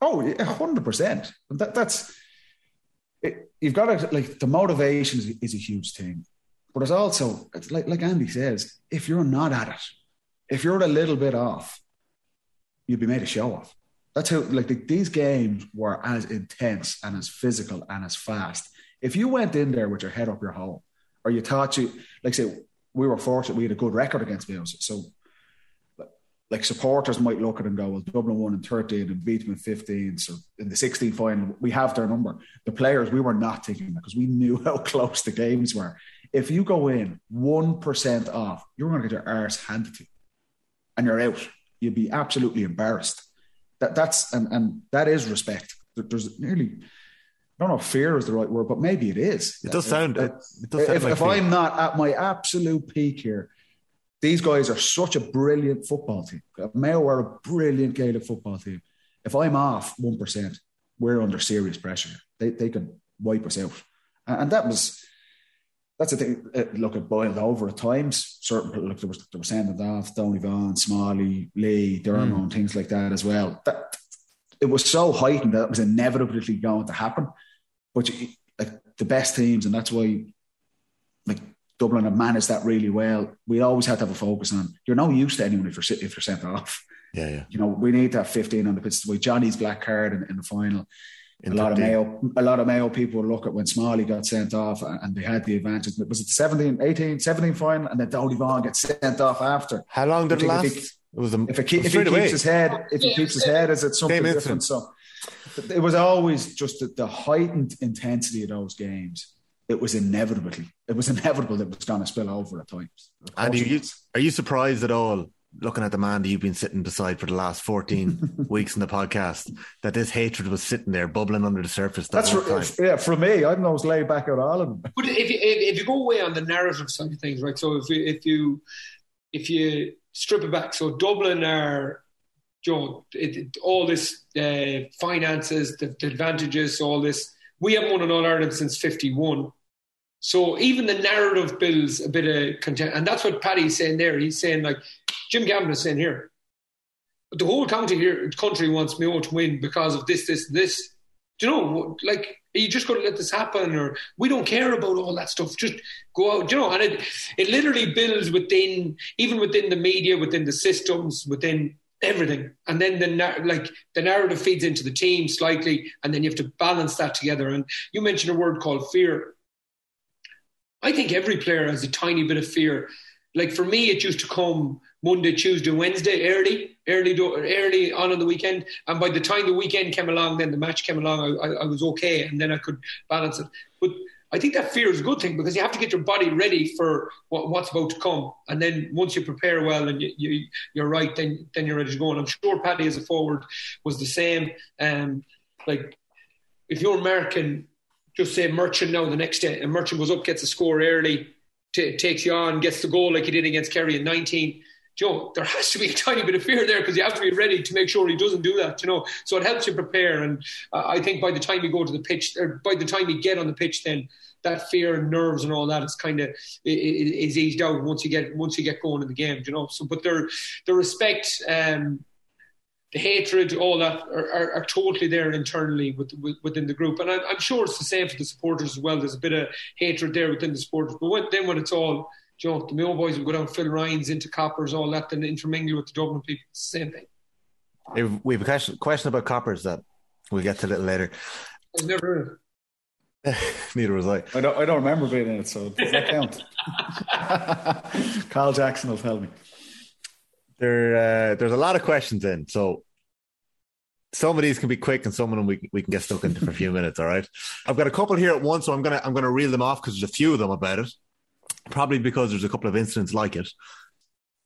Oh, hundred percent. That, that's it, you've got to like the motivation is, is a huge thing, but it's also it's like like Andy says, if you're not at it, if you're a little bit off, you'd be made a show off. That's how like the, these games were as intense and as physical and as fast. If you went in there with your head up your hole, or you thought you like say we were fortunate we had a good record against Wales, so like supporters might look at and go, well, Dublin won in 13 and beat them in 15. So in the 16 final, we have their number. The players, we were not thinking that because we knew how close the games were. If you go in 1% off, you're going to get your arse handed to you and you're out you'd be absolutely embarrassed. That that's and and that is respect. There's nearly I don't know if fear is the right word, but maybe it is. It does sound. It, it does sound if, like if I'm not at my absolute peak here, these guys are such a brilliant football team. Mayo are a brilliant Gaelic football team. If I'm off one percent, we're under serious pressure. They they can wipe us out, and that was that's the thing. It, look, it boiled over at times. Certain look, there was there were sending off Donny Vaughan, Smalley, Lee, Diarmuid, mm. things like that as well. That it was so heightened that it was inevitably going to happen. But you, like the best teams, and that's why Dublin have managed that really well. We always had to have a focus on. You're no use to anyone if you're if you're sent off. Yeah, yeah. You know, we need to have 15 on the pitch. Why Johnny's black card in, in the final a lot of Mayo, a lot of Mayo people look at when Smalley got sent off and they had the advantage. Was it 17, 18, 17 final, and then Donny Vaughan gets sent off after? How long did it last? If, it was a, if, it keep, if he keeps his head, if he keeps his head, is it something different? So it was always just the, the heightened intensity of those games. It was inevitably, it was inevitable that it was going to spill over at times. And are you, are you surprised at all looking at the man that you've been sitting beside for the last 14 weeks in the podcast, that this hatred was sitting there bubbling under the surface. That That's whole time. yeah. For me, I don't know. It's laid back out all of them. But if you, if, if you go away on the narrative side of things, right? So if you, if you if you strip it back, so Dublin are, you know, it, it- all this uh, finances, the, the advantages, all this. We haven't won an All Ireland since '51. So even the narrative builds a bit of content, and that's what Paddy's saying there. He's saying like Jim Gavin is saying here. The whole county here, country wants Mayo to win because of this, this, this. Do you know, like, are you just going to let this happen, or we don't care about all that stuff? Just go out, do you know. And it, it literally builds within, even within the media, within the systems, within everything. And then the like the narrative feeds into the team slightly, and then you have to balance that together. And you mentioned a word called fear. I think every player has a tiny bit of fear. Like for me, it used to come Monday, Tuesday, Wednesday, early, early, early on in the weekend. And by the time the weekend came along, then the match came along, I, I, I was okay, and then I could balance it. But I think that fear is a good thing because you have to get your body ready for what, what's about to come. And then once you prepare well and you, you, you're right, then then you're ready to go. And I'm sure Paddy as a forward was the same. Um, like if you're American, just say Murchan now the next day, and Murchan goes up, gets a score early, t- takes you on, gets the goal like he did against Kerry in 19. Joe, there has to be a tiny bit of fear there because you have to be ready to make sure he doesn't do that, you know. So it helps you prepare, and uh, I think by the time you go to the pitch, or by the time you get on the pitch, then that fear and nerves and all that is kind of is eased out once you get once you get going in the game, you know. So, but the the respect. Um, the hatred, all that are, are, are totally there internally with, with, within the group, and I'm, I'm, sure it's the same for the supporters as well. There's a bit of hatred there within the supporters, but when, then when it's all, you know, the Mayo boys will go down Phil Ryan's into Coppers, all that, then intermingle with the Dublin people. It's same thing. We have a question, question about Coppers that we'll get to a little later. I've never Neither was I. I don't. I don't remember being in it, so does that count? Carl Jackson will tell me. There, uh, there's a lot of questions in, so some of these can be quick, and some of them we we can get stuck into for a few minutes. All right, I've got a couple here at once, so I'm gonna I'm gonna reel them off because there's a few of them about it. Probably because there's a couple of incidents like it.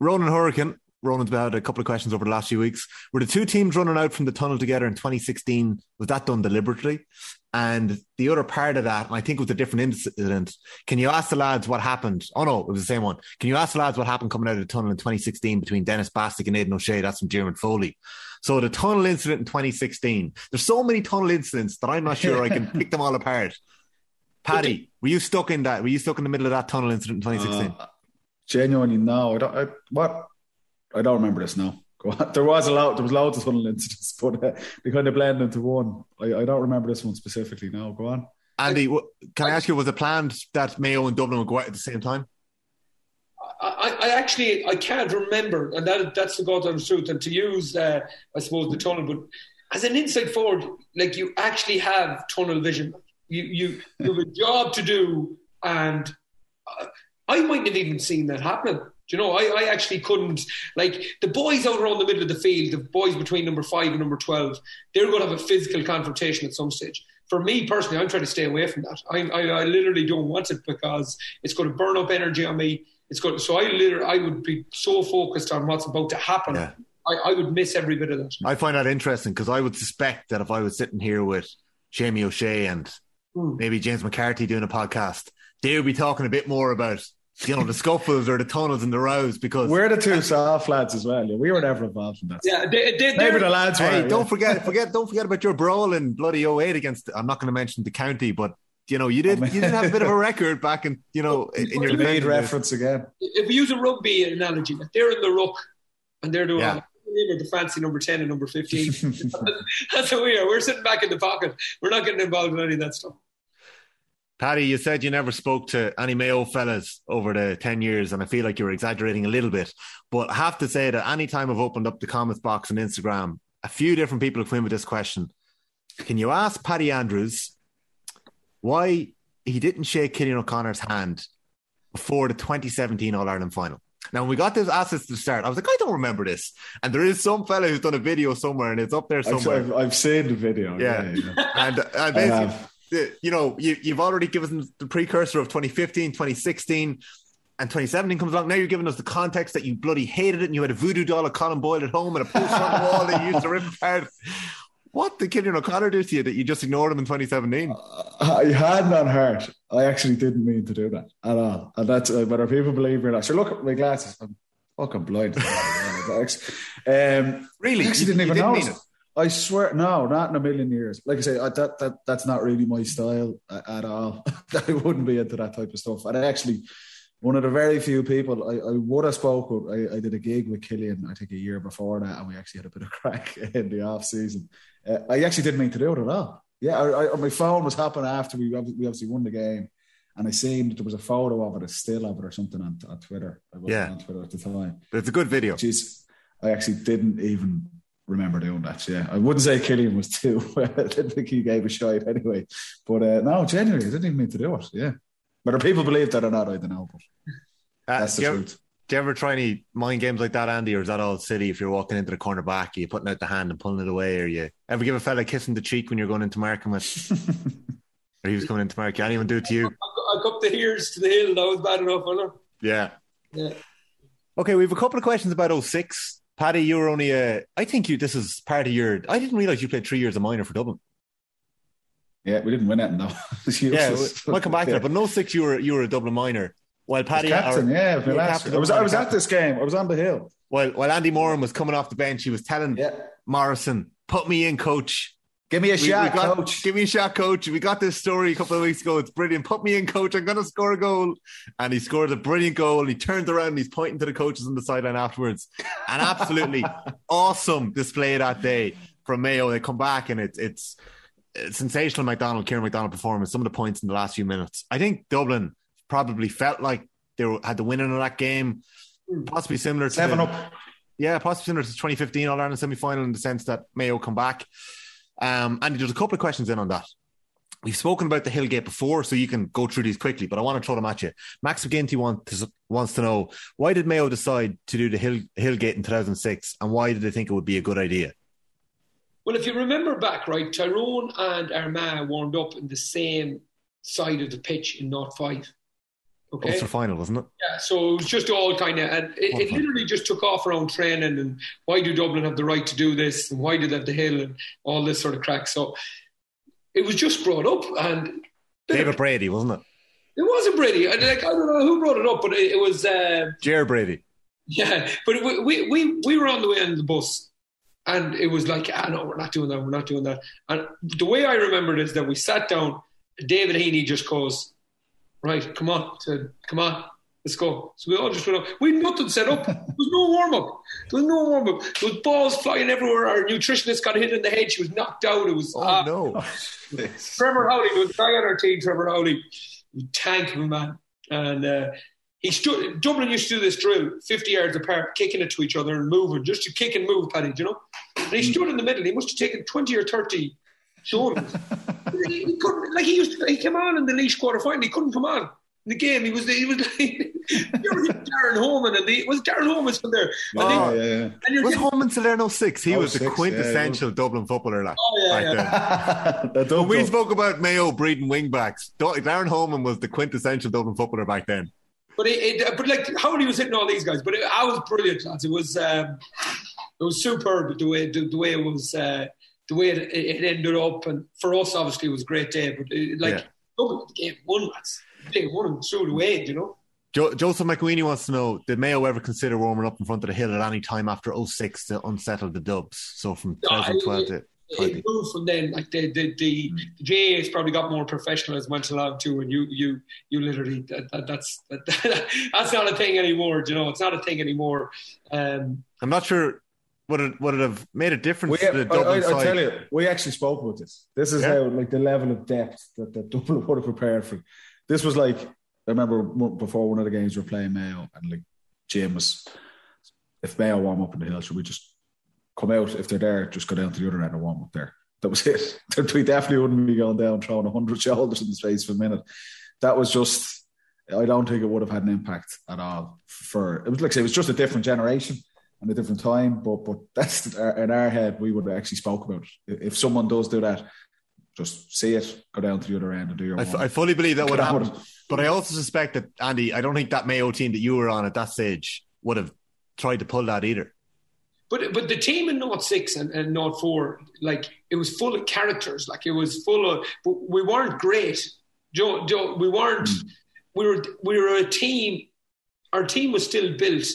Ronan Hurricane. Ronan's had a couple of questions over the last few weeks. Were the two teams running out from the tunnel together in 2016? Was that done deliberately? And the other part of that, and I think it was a different incident. Can you ask the lads what happened? Oh no, it was the same one. Can you ask the lads what happened coming out of the tunnel in 2016 between Denis Bastick and Aidan O'Shea? That's from Jeremy Foley. So the tunnel incident in 2016. There's so many tunnel incidents that I'm not sure I can pick them all apart. Paddy, were you stuck in that? Were you stuck in the middle of that tunnel incident in 2016? Uh, genuinely, no. I don't. I, what? I don't remember this now. There was a lot. There was loads of tunnel incidents, but uh, they kind of blend into one. I, I don't remember this one specifically. Now, go on. Andy, w- can I ask you, was it planned that Mayo and Dublin would go out at the same time? I, I actually I can't remember, and that that's the goddamn truth. And to use, uh, I suppose, the tunnel, but as an inside forward, like you actually have tunnel vision. You you you have a job to do, and uh, I mightn't have even seen that happen. Do you know, I, I actually couldn't. Like the boys out around the middle of the field, the boys between number five and number twelve, they're going to have a physical confrontation at some stage. For me personally, I'm trying to stay away from that. I, I, I literally don't want it because it's going to burn up energy on me. It's going. So I literally, I would be so focused on what's about to happen. Yeah. I, I would miss every bit of that. I find that interesting because I would suspect that if I was sitting here with Jamie O'Shea and Hmm. maybe James McCarthy doing a podcast, they would be talking a bit more about you know the scuffles or the tunnels and the rows because We're the two soft lads as well. Yeah, we were never involved in that. Yeah, they, they, Maybe they're- the lads. Hey, yeah. don't forget, forget, don't forget about your brawl in bloody 08 against. I'm not going to mention the county, but you know you did, you did have a bit of a record back in, you know, in, in your You made reference again. if we use a rugby analogy, like they're in the ruck and they're doing Yeah. We're the fancy number 10 and number 15. That's what we are. We're sitting back in the pocket. We're not getting involved in any of that stuff. Paddy, you said you never spoke to any Mayo fellas over the 10 years, and I feel like you were exaggerating a little bit. But I have to say that any time I've opened up the comments box on Instagram, a few different people have come in with this question. Can you ask Paddy Andrews why he didn't shake Cillian O'Connor's hand before the 2017 All Ireland final? Now, when we got those assets to start, I was like, I don't remember this. And there is some fella who's done a video somewhere, and it's up there somewhere. I've, I've seen the video. Yeah. Yeah, yeah. and, uh, and I basically, have. you know, you, you've already given the precursor of 2015, 2016. and 2017 comes along. Now you're giving us the context that you bloody hated it and you had a voodoo doll of Colin Boyle at home and a poster on the wall that you used to rip apart. What did Cillian O'Connor do to you that you just ignored him in 2017? I had not heard. I actually didn't mean to do that at all. And that's uh, whether people believe me or not. So look at my glasses. I'm fucking blind. um, really? I actually You- didn't even know. I swear, no, not in a million years. Like I say, I, that that that's not really my style at all. I wouldn't be into that type of stuff. And actually, one of the very few people I, I would have spoke with. I, I did a gig with Cillian, I think a year before that, and we actually had a bit of crack in the off season. Uh, I actually didn't mean to do it at all. Yeah, I, I, my phone was happening after we we obviously won the game, and I seen that there was a photo of it, a still of it, or something on, on Twitter. I wasn't Yeah. on Twitter at the time. But it's a good video. Jeez, I actually didn't even remember doing that. Yeah, I wouldn't say Cillian was too. I didn't think he gave a shite anyway. But uh, no, genuinely, I didn't even mean to do it. Yeah, whether people believe that or not, I don't know. But Uh, that's do, the you ever, truth. do you ever try any mind games like that, Andy, or is that all silly? If you're walking into the corner back, are you putting out the hand and pulling it away, or you ever give a fella a kiss in the cheek when you're going into Markham with, or he was coming into Markham? Anyone do it to you? I got the ears to the hill. That was bad enough, wasn't Yeah. it? Yeah. Okay, we have a couple of questions about 06. Paddy, you were only a. I think you. This is part of your. I didn't realize you played three years of minor for Dublin. Yeah, we didn't win it. No, Yeah, we'll come back to that. But no six, you were you were a Dublin minor. While Paddy, captain, yeah, was were last captain. I was, I was at this game. I was on the hill. While while Andy Moran was coming off the bench, he was telling Yeah, Morrison, "Put me in, coach." give me a We- we shot, got- coach. Give me a shot, coach. We got this story a couple of weeks ago. It's brilliant. Put me in, coach. I'm going to score a goal. And he scored a brilliant goal. And he turns around and he's pointing to the coaches on the sideline afterwards. An absolutely awesome display that day from Mayo. They come back and it's, it's sensational McDonald, Ciarán McDonald performance. Some of the points in the last few minutes. I think Dublin probably felt like they were, had the winning of that game. Possibly similar to Seven up. yeah, possibly similar to the 2015 All Ireland semi final in the sense that Mayo come back. Um, and there's a couple of questions in on that. We've spoken about the Hillgate before, so you can go through these quickly, but I want to throw them at you. Max McGinty wants to, wants to know why did Mayo decide to do the Hill, Hillgate in 2006 and why did they think it would be a good idea? Well, if you remember back, right, Tyrone and Armagh warmed up in the same side of the pitch in not 5. Okay. Ulster final, wasn't it? Yeah, so it was just all kind of, and it, it literally just took off around training and why do Dublin have the right to do this and why do they have the hill and all this sort of crack. So it was just brought up and David Brady, wasn't it? it wasn't Brady. And like, I don't know who brought it up, but it, it was, uh, Jer Brady. yeah, but we, we, we, we were on the way on the bus and it was like, ah, no, we're not doing that, we're not doing that. And the way I remember it is that we sat down, David Heaney just goes, right, come on, said, come on, let's go. So we all just went up. We had nothing set up. There was no warm up. There was no warm up. There was balls flying everywhere. Our nutritionist got hit in the head. She was knocked out. It was Oh, ah, no. Trevor Howley was guy on our team. Trevor Howley, tank of a man, and uh, he stood. Dublin used to do this drill, fifty yards apart, kicking it to each other and moving, just to kick and move, Paddy. do You know, and he stood in the middle. He must have taken twenty or thirty shoulders. he, he couldn't, like he used. To, he came on in the Leash quarter final. He couldn't come on. In the game, he was he was like you were Darren Homan and the was Darren Homan still there. And, Oh, they- yeah, yeah. and you're Was getting- Homan still there 06? He was the 06, quintessential Dublin footballer. Like, Oh, yeah, back yeah. then. When we spoke about Mayo breeding wingbacks, Darren Homan was the quintessential Dublin footballer back then. But it, it, but like Howley was hitting all these guys. But it, I was brilliant, lads. It was um, it was superb the way the, the way it was uh, the way it, it ended up, and for us obviously it was a great day. But it, like Yeah. Game won, lads. They won and threw it away, you know. Jo- Joseph McWeeny wants to know Did Mayo ever consider warming up in front of the hill at any time after 06 to unsettle the Dubs? So from 2012 to It moved from then. Like the the the, the has probably got more professional as went along too, and you you you literally that, that, that's that, that's not a thing anymore. You know, it's not a thing anymore. Um, I'm not sure would it would it have made a difference We, to the I, Dublin I, I tell you, we actually spoke about this. This is Yeah. how, like, the level of depth that, that Dublin would have prepared for. This was like, I remember before one of the games we were playing Mayo, and like, Jim was, if Mayo warm up in the hill, should we just come out? If they're there, just go down to the other end and warm up there. That was it. We definitely wouldn't be going down throwing 100 shoulders in the space for a minute. That was just, I don't think it would have had an impact at all. For It was like I say, it was just a different generation and a different time. But but that's in our head we would have actually spoke about it. If someone does do that, Just see it, go down to the other end and do your I, one. f- I fully believe that would happen. But I also suspect that Andy, I don't think that Mayo team that you were on at that stage would have tried to pull that either. But but the team in North Six and, and North Four, like it was full of characters. Like it was full of. But we weren't great. Joe, Joe, we weren't. Hmm. We were we were a team. Our team was still built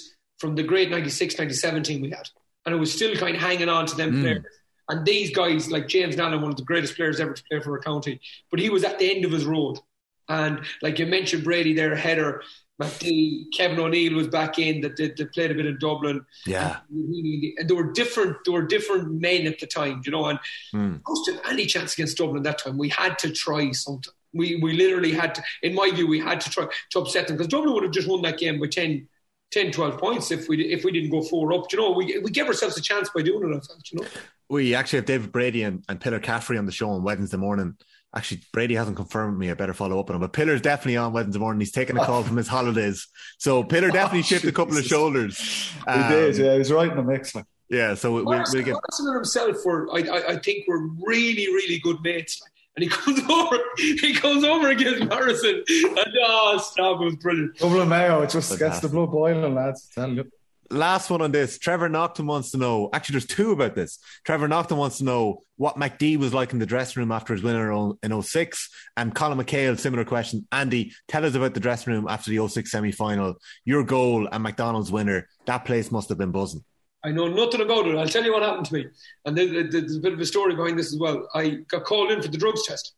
from the great 96, 97 team we had, and it was still kind of hanging on to them hmm. players. And these guys, like James Nallen, one of the greatest players ever to play for a county, but he was at the end of his road. And like you mentioned, Brady there, header. McD, Kevin O'Neill was back in that, that, that played a bit in Dublin Yeah. and there were different there were different men at the time, you know, and hmm. most of any chance against Dublin that time, we had to try something. We we literally had to, in my view, we had to try to upset them because Dublin would have just won that game by 10, 10 12 points if we if we didn't go four up. You know, we we gave ourselves a chance by doing it. I felt, you know. We actually have David Brady and, and Pillar Caffrey on the show on Wednesday morning. Actually, Brady hasn't confirmed me. I better follow up on him. But Pillar's definitely on Wednesday morning. He's taking a call from his holidays. So Pillar definitely shipped a couple of Jesus. shoulders. he Um, did, yeah, he was right in the mix. Like. Yeah, so we, we, Morrison, we'll get. Morrison and himself were, I, I, I think, were really, really good mates. And he comes over, he comes over against Morrison, and oh, stop! It was brilliant. Dublin Mayo, it just gets the blood boiling, lads. Tell you. Last one on this. Trevor Nocton wants to know. Actually, there's two about this. Trevor Nocton wants to know what McD was like in the dressing room after his winner in 06. And Colin McHale, similar question. Andy, tell us about the dressing room after the 06 semi final. Your goal and McDonald's winner. That place must have been buzzing. I know nothing about it. I'll tell you what happened to me. And there- there- there's a bit of a story behind this as well. I got called in for the drugs test.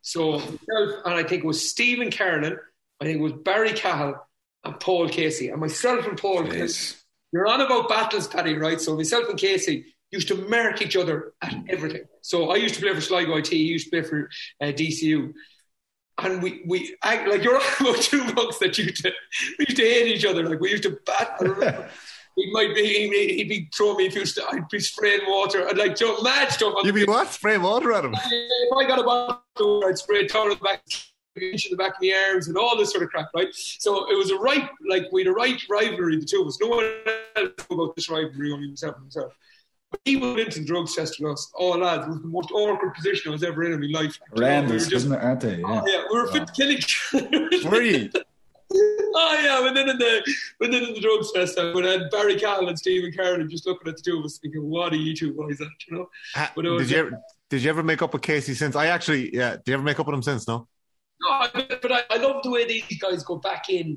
So, myself, and I think it was Stephen Kernan, I think it was Barry Cahill, and Paul Casey. And myself and Paul, yes. you're on about battles, Paddy, right? So, myself and Casey used to mark each other at everything. So, I used to play for Sligo IT, he used to play for uh, DCU. And we, we act like you're on about two bucks that used to, we used to hate each other. Like we used to bat. I remember he might be he'd, he'd be throwing me if he was I'd be spraying water I'd like Joe mad stuff on You the mean what? Spraying water at him? if I got a bottle I'd spray tar in the back inch in the back of my arms and all this sort of crap right so it was a right like we had a right rivalry the two of us no one else knew about this rivalry only himself and himself he went into the drugs test with us oh lads it was the most awkward position I was ever in in my life You we just, isn't it? Aren't they? Yeah. Oh, yeah, we were fit to kill each other. Were you? Oh yeah, but then in the but then in the drugs test, I would had Barry Cahill and Stephen Carroll just looking at the two of us, thinking, "What are you two boys at?" You know. Ha- But it was- did you ever? Did you ever make up with Casey since? I actually, yeah. Did you ever make up with him since? No. No, but I, I love the way these guys go back in,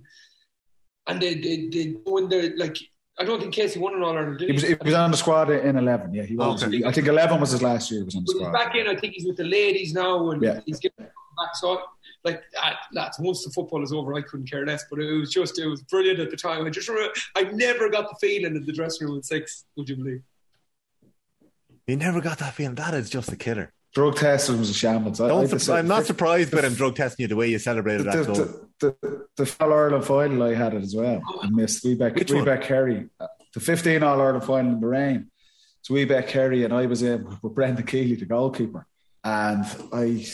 and they they, they when they're like. I don't think Casey won an All Ireland. He was, he was on the squad in 11. Yeah, he was. Okay. I think 11 was his last year. He was on the But he's squad. back in. I think he's with the ladies now, and Yeah. he's getting back. So, like, uh, lads, once the football is over, I couldn't care less. But it was just, it was brilliant at the time. I just remember, I never got the feeling in the dressing room in six. Would you believe? You never got that feeling. That is just a killer. Drug testing was a shambles. I, I Don't have to sup- say- I'm not surprised by them drug testing you the way you celebrated the, that goal. the, the, the All Ireland final, I had it as well. I missed. We back, Which we one? back Kerry. Uh, The 15 All Ireland final in the rain. So we back Kerry, and I was in with Brendan Kealy, the goalkeeper. And I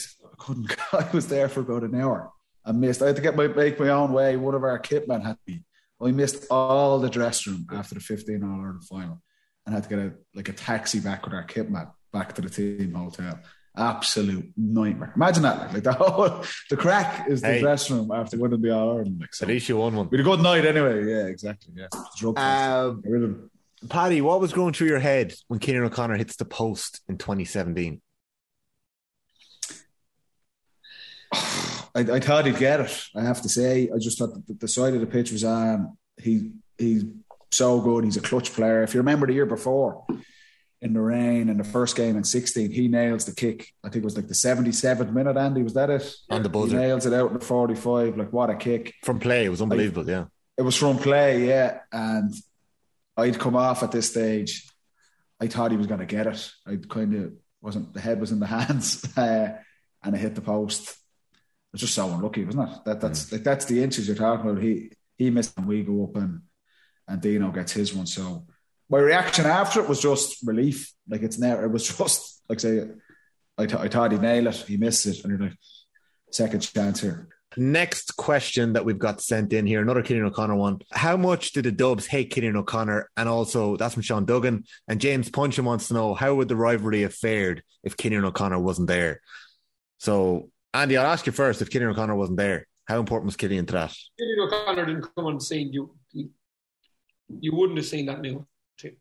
couldn't, I was there for about an hour. I missed, I had to get my, make my own way. One of our kit men had me. I missed all the dressing room after the 15 All Ireland final and had to get a, like a taxi back with our kit man back to the team hotel. Absolute nightmare. Imagine that. Like, like the whole, the crack is the Hey. dressing room after winning the All Ireland. Like, so. At least you won one. We had a good night anyway. Yeah, exactly. Yeah. Drug. Um, Get rid of them. Paddy, what was going through your head when Cillian O'Connor hits the post in 2017? I, I thought he'd get it. I have to say, I just thought the, the side of the pitch was on. He he's so good. He's a clutch player. If you remember the year before, in the rain in the first game in 16, he nails the kick. I think it was like the 77th minute. Andy, was that it? On the He buzzer. nails it out in the 45. Like what a kick! From play, it was unbelievable, yeah. It was from play, yeah. And I'd come off at this stage. I thought he was going to get it. I kind of wasn't. The head was in the hands, uh, and it hit the post. It was just so unlucky, wasn't it? That that's like that's the inches you're talking about. He he missed, and we go up, and and Dino gets his one. So my reaction after it was just relief. Like it's never. It was just like say, I, th- I thought he nailed it. He missed it, and you're like, second chance here. Next question that we've got sent in here, another Cillian O'Connor one. How much did the Dubs hate Cillian O'Connor? And also, that's from Sean Duggan. And James Punchin wants to know how would the rivalry have fared if Cillian O'Connor wasn't there? So, Andy, I'll ask you first if Cillian O'Connor wasn't there, how important was Cillian to that? Cillian O'Connor didn't come on the scene. You, you, you wouldn't have seen that new team.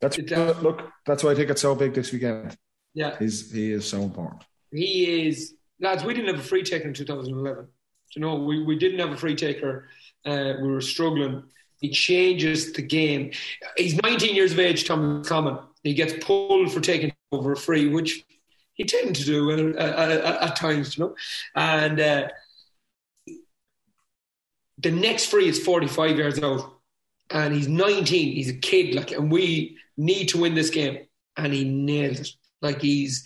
That's It, uh, look. That's why I think it's so big this weekend. Yeah, He's he is so important. he is. Lads, we didn't have a free taker in 2011. You know, we, we didn't have a free taker. Uh, we were struggling. He changes the game. He's 19 years of age, Tom Common. He gets pulled for taking over a free, which he tended to do uh, uh, uh, at times, you know. And uh, the next free is 45 yards out, and he's 19. He's a kid, like, and we need to win this game, and he nails it. Like he's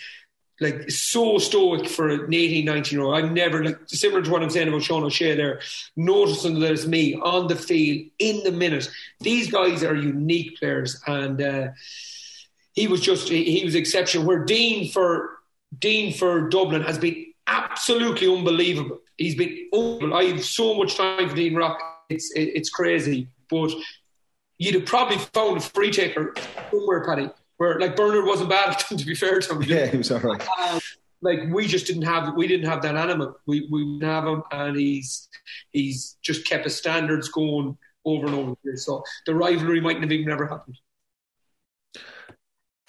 like so stoic for an 18, 19 year old. I've never like similar to what I'm saying about Sean O'Shea there, noticing that it's me on the field in the minute. These guys are unique players, and uh, he was just he was exceptional. Where Dean for Dean for Dublin has been absolutely unbelievable. He's been unbelievable. I have so much time for Dean Rock. It's it, it's crazy, but you'd have probably found a free taker somewhere, Paddy. Where like Bernard wasn't bad to be fair to him. Yeah, he was all right. Uh, like we just didn't have we didn't have that animal. We we didn't have him, and he's he's just kept his standards going over and over. So the rivalry mightn't have even never happened.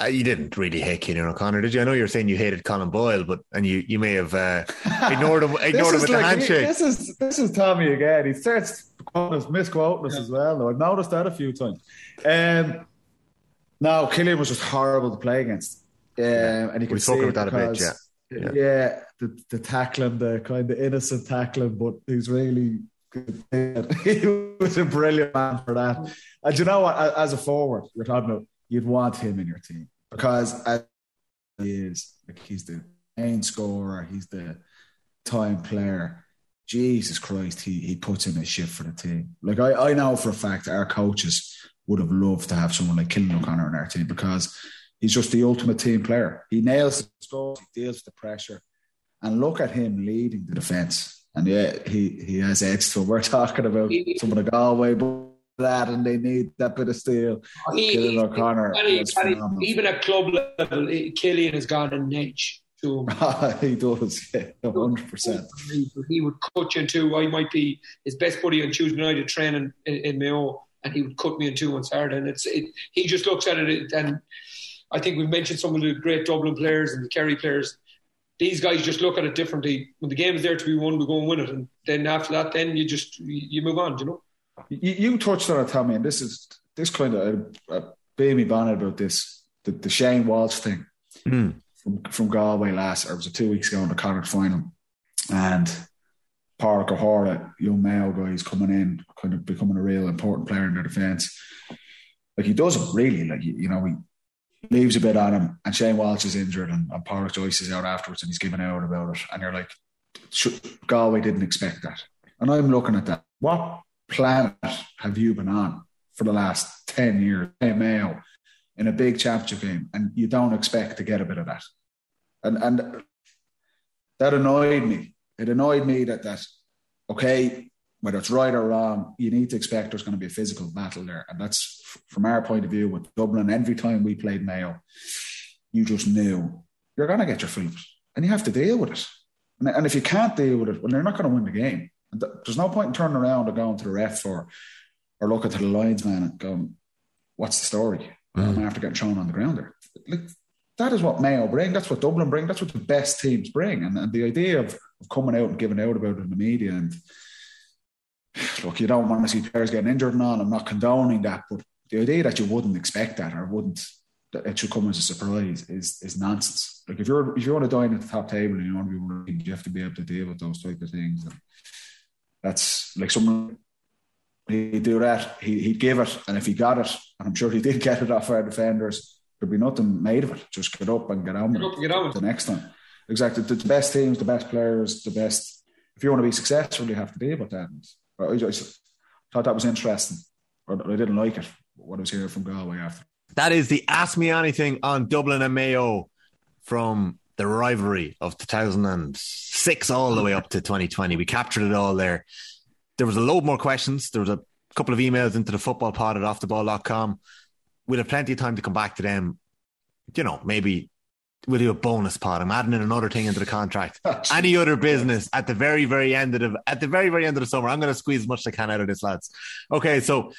Uh, you didn't really hate Cillian O'Connor, did you? I know you're saying you hated Colin Boyle, but and you, you may have uh, ignored him ignored him with the like- handshake. This is this is Tommy again. He starts quoting us, misquoting us as well. Though I've noticed that a few times. Um, no, Cillian was just horrible to play against, um, and you can We see about that a bit, because- yeah. yeah, the, the tackling, the kind of innocent tackling, but he's really he was a brilliant man for that. And you know what? As a forward, you're talking about, you'd want him in your team because as he is like he's the main scorer, he's the time player. Jesus Christ, he he puts in a shift for the team. Like I, I know for a fact our coaches would have loved to have someone like Cillian O'Connor in our team because he's just the ultimate team player. He nails the scores, he deals with the pressure. And look at him leading the defence. And yeah, he, he has edge him. We're talking about some of the Galway but that and they need that bit of steel. He- Cillian O'Connor Paddy, phenomenal. even at club level, Cillian has got an edge to him. he does, yeah, 100%. He would cut you in two. I might be his best buddy on Tuesday night at training in, in Mayo, and he would cut me in two on Saturday. And it's it, he just looks at it, and I think we've mentioned some of the great Dublin players and the Kerry players. These guys just look at it differently. When the game is there to be won, we go and win it, and then after that, then you just you move on. You know. You, you touched on it, Tommy, and this is this kind of uh, baby bonnet about this the, the Shane Walsh thing Hmm. from from Galway last, or it was it two weeks ago in the Connacht final, and Park O'Hora, young male guy, is coming in, kind of becoming a real important player in their defence. Like he doesn't really, like you, you know, he leaves a bit on him, and Shane Walsh is injured, and, and Park Joyce is out afterwards, and he's giving out about it, and you're like, should, Galway didn't expect that, and I'm looking at that. What planet have you been on for the last 10 years, Mayo, in a big championship game, and you don't expect to get a bit of that? And and that annoyed me. It annoyed me that that okay, whether it's right or wrong, you need to expect there's going to be a physical battle there, and that's from our point of view with Dublin. Every time we played Mayo, you just knew you're going to get your feet, and you have to deal with it. And, and if you can't deal with it, well, you're not going to win the game. There's no point in turning around and going to the ref or or looking to the linesman and going, "What's the story?" I'm mm. after getting thrown on the ground there. Like, that is what Mayo bring. That's what Dublin bring. That's what the best teams bring. And, and the idea of, of coming out and giving out about it in the media and look, you don't want to see players getting injured and on. I'm not condoning that, but the idea that you wouldn't expect that or wouldn't that it should come as a surprise is is nonsense. Like if you're if you want to dine at the top table and you want to be winning, you have to be able to deal with those type of things. And that's like someone he'd do that, he, he'd give it, and if he got it, and I'm sure he did get it off our defenders, there'd be nothing made of it. Just get up and get on with Get up and get on with it the next time. Exactly. The, the best teams, the best players, the best. If you want to be successful, you have to deal with that. And I just thought that was interesting, but I didn't like it. What I was hearing from Galway after. That is the Ask Me Anything on Dublin and Mayo from the rivalry of 2006 all the way up to 2020. We captured it all there. There was a load more questions. There was a couple of emails into the football pod at offtheball.com. We'll have plenty of time to come back to them. You know, maybe we'll do a bonus pot. I'm adding in another thing into the contract. Any other business at the very, very end of the at the very, very end of the summer. I'm going to squeeze as much as I can out of this, lads. Okay, so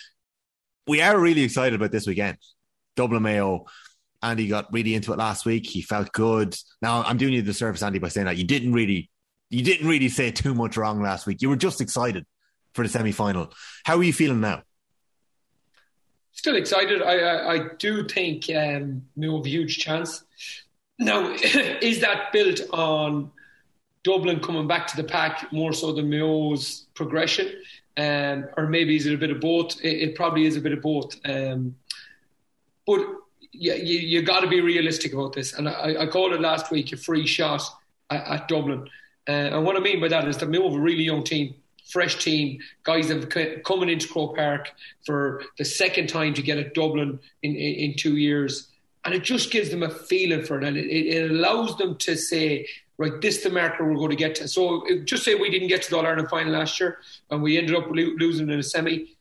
we are really excited about this weekend. Dublin Mayo. Andy got really into it last week. He felt good. Now I'm doing you the service, Andy, by saying that you didn't really, you didn't really say too much wrong last week. You were just excited for the semi final. How are you feeling now? Still excited. I I, I do think um, we have a huge chance. Now, is that built on Dublin coming back to the pack more so than Mayo's progression? Um, or maybe is it a bit of both? It, it probably is a bit of both. Um, but yeah, you, you got to be realistic about this. And I, I, called it last week a free shot at, at Dublin. Uh, and what I mean by that is that Mayo have a really young team, fresh team, guys have coming into Croke Park for the second time to get at Dublin in, in, in two years and it just gives them a feeling for it, and it, it allows them to say, right, this is the marker we're going to get to. So just say we didn't get to the All Ireland final last year, and we ended up lo- losing in a semi.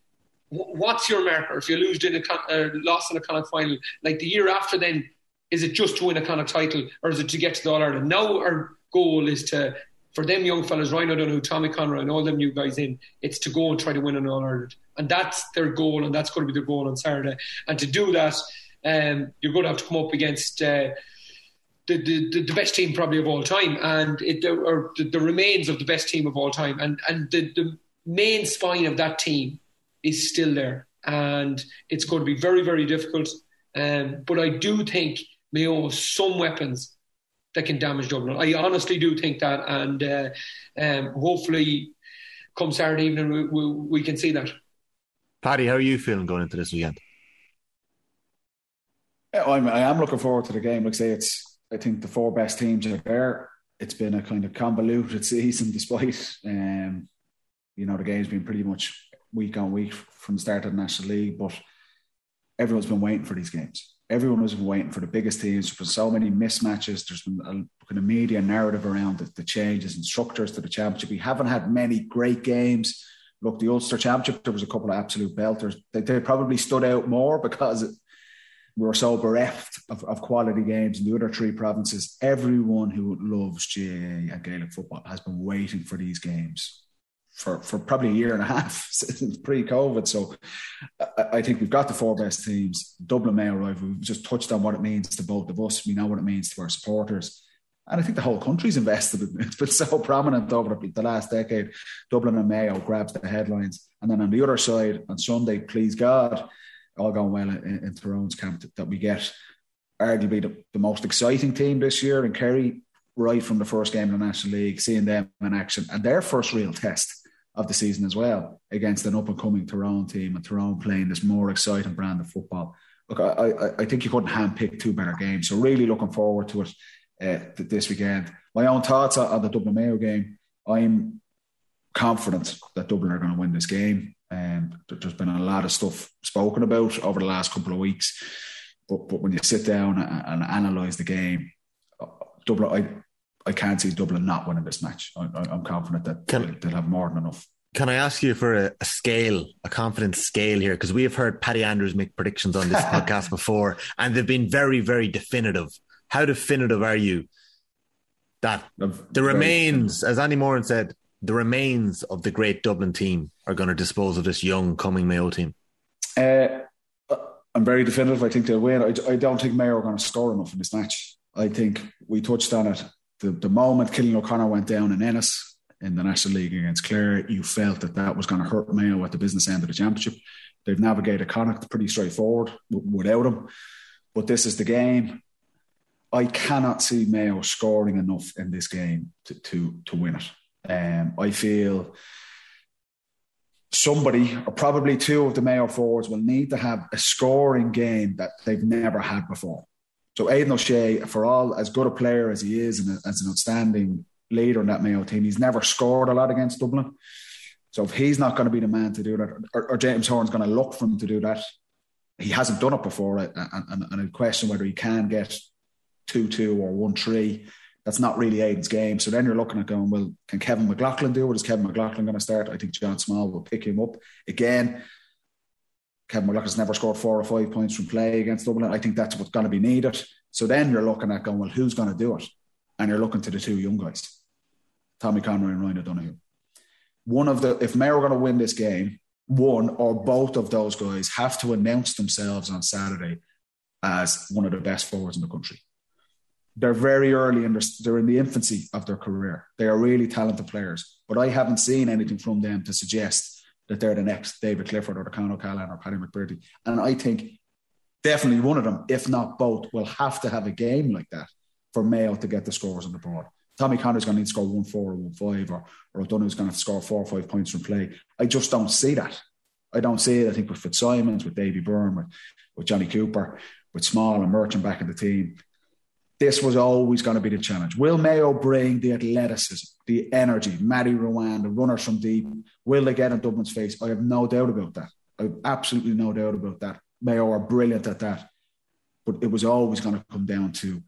What's your marker if you lose in a uh, lost in a Connacht final? Like the year after, then is it just to win a Connacht title, or is it to get to the All Ireland? Now our goal is to for them young fellas, Ryan O'Donoghue, Tommy Conroy, and all them new guys in, it's to go and try to win an All Ireland, and that's their goal, and that's going to be their goal on Saturday. And to do that, um, you're going to have to come up against uh, the, the, the best team probably of all time, and it, or the, the remains of the best team of all time, and and the, the main spine of that team is still there, and it's going to be very very difficult. Um, but I do think Mayo has some weapons that can damage Dublin. I honestly do think that, and uh, um, hopefully, come Saturday evening, we, we, we, can see that. Paddy, how are you feeling going into this weekend? I'm, I am looking forward to the game. Like I say, it's I think the four best teams are there. It's been a kind of convoluted season, despite um, you know the game's been pretty much week on week from the start of the National League. But everyone's been waiting for these games. Everyone has been waiting for the biggest teams. There's been so many mismatches. There's been a kind of media narrative around the, the changes and structures to the championship. We haven't had many great games. Look, the Ulster Championship, there was a couple of absolute belters. They, they probably stood out more because we were so bereft of, of quality games in the other three provinces. Everyone who loves GAA and Gaelic football has been waiting for these games for, for probably a year and a half since pre-COVID. So I, I, think we've got the four best teams. Dublin Mayo rival. We've just touched on what it means to both of us. We know what it means to our supporters. And I think the whole country's invested in it. It's been so prominent over the last decade. Dublin and Mayo grabs the headlines. And then on the other side, on Sunday, please God, all going well in, in Tyrone's camp that, we get arguably the, the, most exciting team this year in Kerry right from the first game in the National League, seeing them in action and their first real test of the season as well against an up and coming Tyrone team and Tyrone playing this more exciting brand of football. Look, I, I, I think you couldn't handpick two better games. So really looking forward to it uh, this weekend. My own thoughts on the Dublin Mayo game. I'm confident that Dublin are going to win this game. Um, there's been a lot of stuff spoken about over the last couple of weeks, but but when you sit down and, and analyse the game, Dublin, I can't see Dublin not winning this match. I, am confident that Can, they'll have more than enough. Can I ask you for a, a scale, a confidence scale here? Because we have heard Paddy Andrews make predictions on this podcast before, and they've been very, very definitive. How definitive are you that the remains, as Andy Moran said, the remains of the great Dublin team are going to dispose of this young coming Mayo team? Uh, I'm very definitive. I think they'll win. I, I, don't think Mayo are going to score enough in this match. I think we touched on it. The, the moment Cillian O'Connor went down in Ennis in the National League against Clare, you felt that that was going to hurt Mayo at the business end of the championship. They've navigated Connacht pretty straightforward without him. But this is the game. I cannot see Mayo scoring enough in this game to, to, to win it. Um, I feel somebody, or probably two of the Mayo forwards, will need to have a scoring game that they've never had before. So Aidan O'Shea, for all as good a player as he is and as an outstanding leader in that Mayo team, he's never scored a lot against Dublin. So if he's not going to be the man to do that, or, or James Horan's going to look for him to do that, he hasn't done it before, and, and, and I question whether he can get two two or one three that's not really Aidan's game. So then you're looking at going, well, can Kevin McLoughlin do it? Is Kevin McLoughlin going to start? I think John Small will pick him up again. Kevin McLoughlin's never scored four or five points from play against Dublin. I think that's what's going to be needed. So then you're looking at going, well, who's going to do it? And you're looking to the two young guys, Tommy Conroy and Ryan O'Donoghue. One of the, if Mayo are going to win this game, one or both of those guys have to announce themselves on Saturday as one of the best forwards in the country. They're very early in their, they're in the infancy of their career. They are really talented players, but I haven't seen anything from them to suggest that they're the next David Clifford or the Con O'Callaghan or Paddy McBrearty. And I think definitely one of them, if not both, will have to have a game like that for Mayo to get the scores on the board. Tommy Conroy's going to need to score one four or one five, or or O'Donoghue's going to, to score four or five points from play. I just don't see that. I don't see it. I think with Fitzsimons, with Davy Byrne, with, with Johnny Cooper, with Small and Murchan back in the team, this was always going to be the challenge. Will Mayo bring the athleticism, the energy, Matty Ruane, the runners from deep? Will they get in Dublin's face? I have no doubt about that. I have absolutely no doubt about that. Mayo are brilliant at that. But it was always going to come down to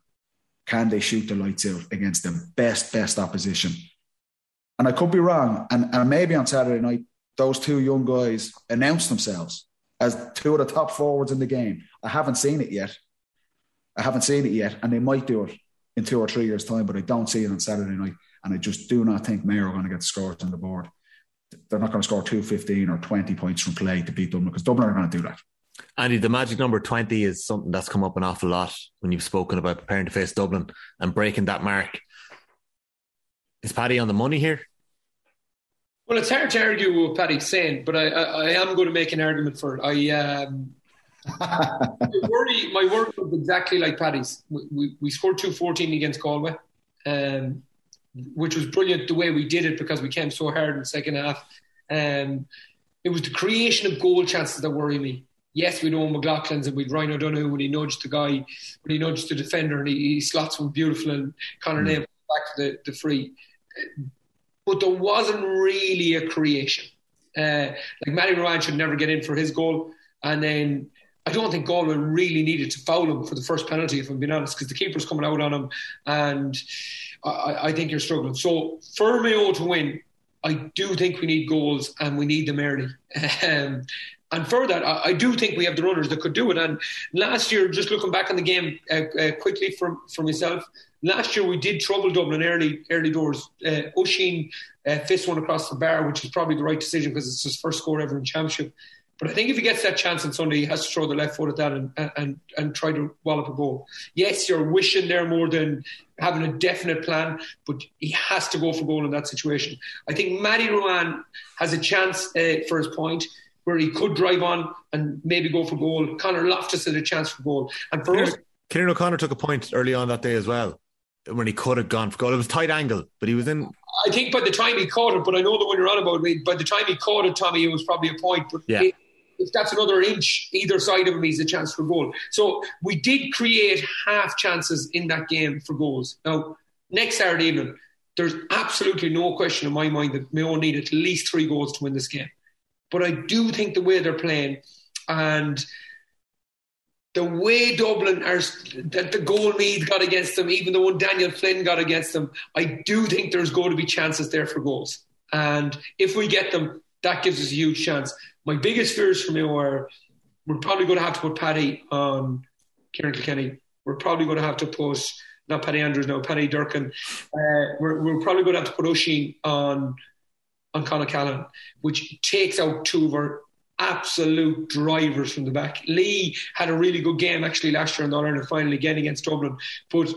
can they shoot the lights out against the best, best opposition? And I could be wrong. And, and maybe on Saturday night, those two young guys announced themselves as two of the top forwards in the game. I haven't seen it yet. I haven't seen it yet. And they might do it in two or three years' time, but I don't see it on Saturday night. And I just do not think Mayo are going to get scores on the board. They're not going to score 215 or 20 points from play to beat Dublin because Dublin are going to do that. Andy, the magic number 20 is something that's come up an awful lot when you've spoken about preparing to face Dublin and breaking that mark. Is Paddy on the money here? Well, it's hard to argue with Paddy saying, but I, I, I, am going to make an argument for it. I, um, my, worry, my worry was exactly like Paddy's. We, we, we scored 214 against Galway, um, which was brilliant the way we did it because we came so hard in the second half. Um, it was the creation of goal chances that worry me yes, we'd own McLaughlin's and we'd Ryan O'Donoghue when he nudged the guy, when he nudged the defender and he, he slots one beautiful and Conor mm. back to the, the free. But there wasn't really a creation. Uh, like Matty Ruane should never get in for his goal. And then I don't think Galway really needed to foul him for the first penalty, if I'm being honest, because the keeper's coming out on him. And I, I think you're struggling. So for Mayo to win, I do think we need goals and we need them early. Um, and for that, I, I, do think we have the runners that could do it. And last year, just looking back on the game uh, uh, quickly for, for myself, last year we did trouble Dublin early early doors. Uh, Oisín uh, fist one across the bar, which is probably the right decision because it's his first score ever in championship. But I think if he gets that chance on Sunday, he has to throw the left foot at that and, and, and try to wallop a goal. Yes, you're wishing there more than having a definite plan, but he has to go for goal in that situation. I think Matty Ruane has a chance uh, for his point where he could drive on and maybe go for goal. Conor Loftus had a chance for goal. And for Cillian, us, Cillian O'Connor took a point early on that day as well when he could have gone for goal. It was tight angle, but he was in. I think by the time he caught it, but I know the one you're on about, by the time he caught it, Tommy, it was probably a point. But yeah. It, if that's another inch either side of him, he's a chance for goal. So we did create half chances in that game for goals. Now, next Saturday evening, there's absolutely no question in my mind that Mayo need at least three goals to win this game. But I do think the way they're playing and the way Dublin are that the goal Meath got against them, even the one Daniel Flynn got against them, I do think there's going to be chances there for goals. And if we get them, that gives us a huge chance. My biggest fears for me are we're probably going to have to put Paddy on Ciarán Kilkenny. We're probably going to have to put not Paddy Andrews, no Paddy Durcan. Uh, we're, we're, probably going to have to put Oisín on on Con O'Callaghan, which takes out two of our absolute drivers from the back. Lee had a really good game actually last year in the Ireland final again against Dublin, but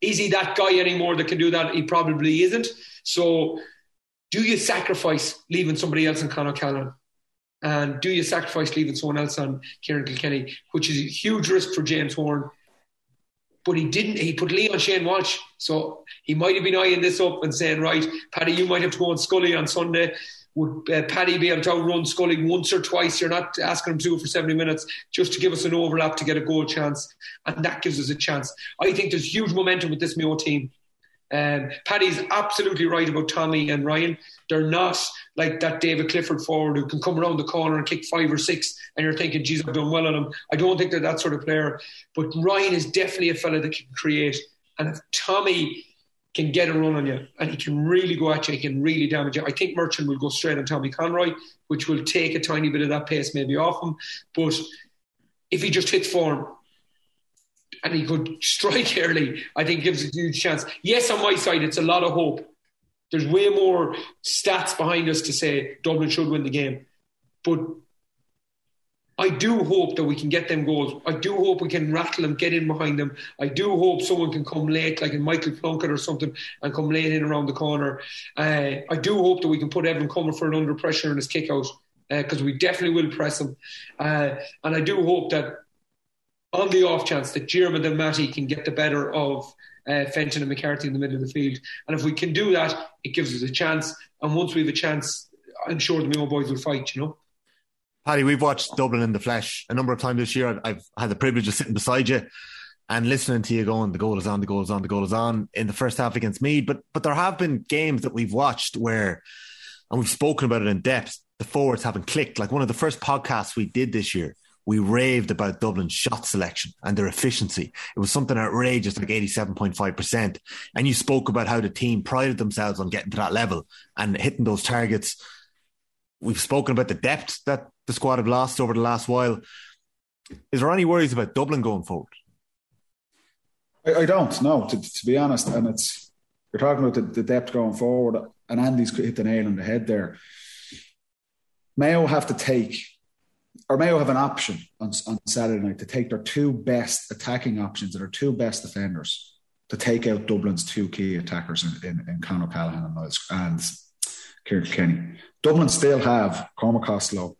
is he that guy anymore that can do that? He probably isn't. So, do you sacrifice leaving somebody else on Con O'Callaghan? And do you sacrifice leaving someone else on Ciarán Kilkenny, which is a huge risk for James Horan but he didn't. He put Lee on Shane Walsh, so he might have been eyeing this up and saying, "Right, Paddy, you might have to go on Scully on Sunday." Would uh, Paddy be able to outrun Scully once or twice? You're not asking him to for 70 minutes just to give us an overlap to get a goal chance, and that gives us a chance. I think there's huge momentum with this Mayo team. Um, Paddy's absolutely right about Tommy and Ryan. They're not like that David Clifford forward who can come around the corner and kick five or six, and you're thinking, geez, I've done well on him. I don't think they're that sort of player. But Ryan is definitely a fella that can create. And if Tommy can get a run on you and he can really go at you, he can really damage you. I think Murchan will go straight on Tommy Conroy, which will take a tiny bit of that pace maybe off him. But if he just hits form, and he could strike early, I think gives a huge chance. Yes, on my side, it's a lot of hope. There's way more stats behind us to say Dublin should win the game. But I do hope that we can get them goals. I do hope we can rattle them, get in behind them. I do hope someone can come late, like in Michael Plunkett or something, and come late in around the corner. Uh, I do hope that we can put Evan Comerford an under pressure in his kick out because uh, we definitely will press him. Uh, and I do hope that on the off chance that Diarmuid and Matty can get the better of uh, Fenton and McCarthy in the middle of the field. And if we can do that, it gives us a chance. And once we have a chance, I'm sure the Mayo boys will fight, you know. Paddy, we've watched Dublin in the flesh a number of times this year. I've, I've had the privilege of sitting beside you and listening to you going, the goal is on, the goal is on, the goal is on in the first half against Meath. But but there have been games that we've watched where, and we've spoken about it in depth, the forwards haven't clicked. Like one of the first podcasts we did this year, we raved about Dublin's shot selection and their efficiency. It was something outrageous, like 87.5%. And you spoke about how the team prided themselves on getting to that level and hitting those targets. We've spoken about the depth that the squad have lost over the last while. Is there any worries about Dublin going forward? I, I don't, no, to, to, be honest. And it's, you're talking about the, the depth going forward, and Andy's hit the nail on the head there. Mayo have to take or Mayo have an option on, on Saturday night to take their two best attacking options and their two best defenders to take out Dublin's two key attackers in, in, in Con O'Callaghan and, Niles, and Ciarán Kenny. Dublin still have Cormac Costello,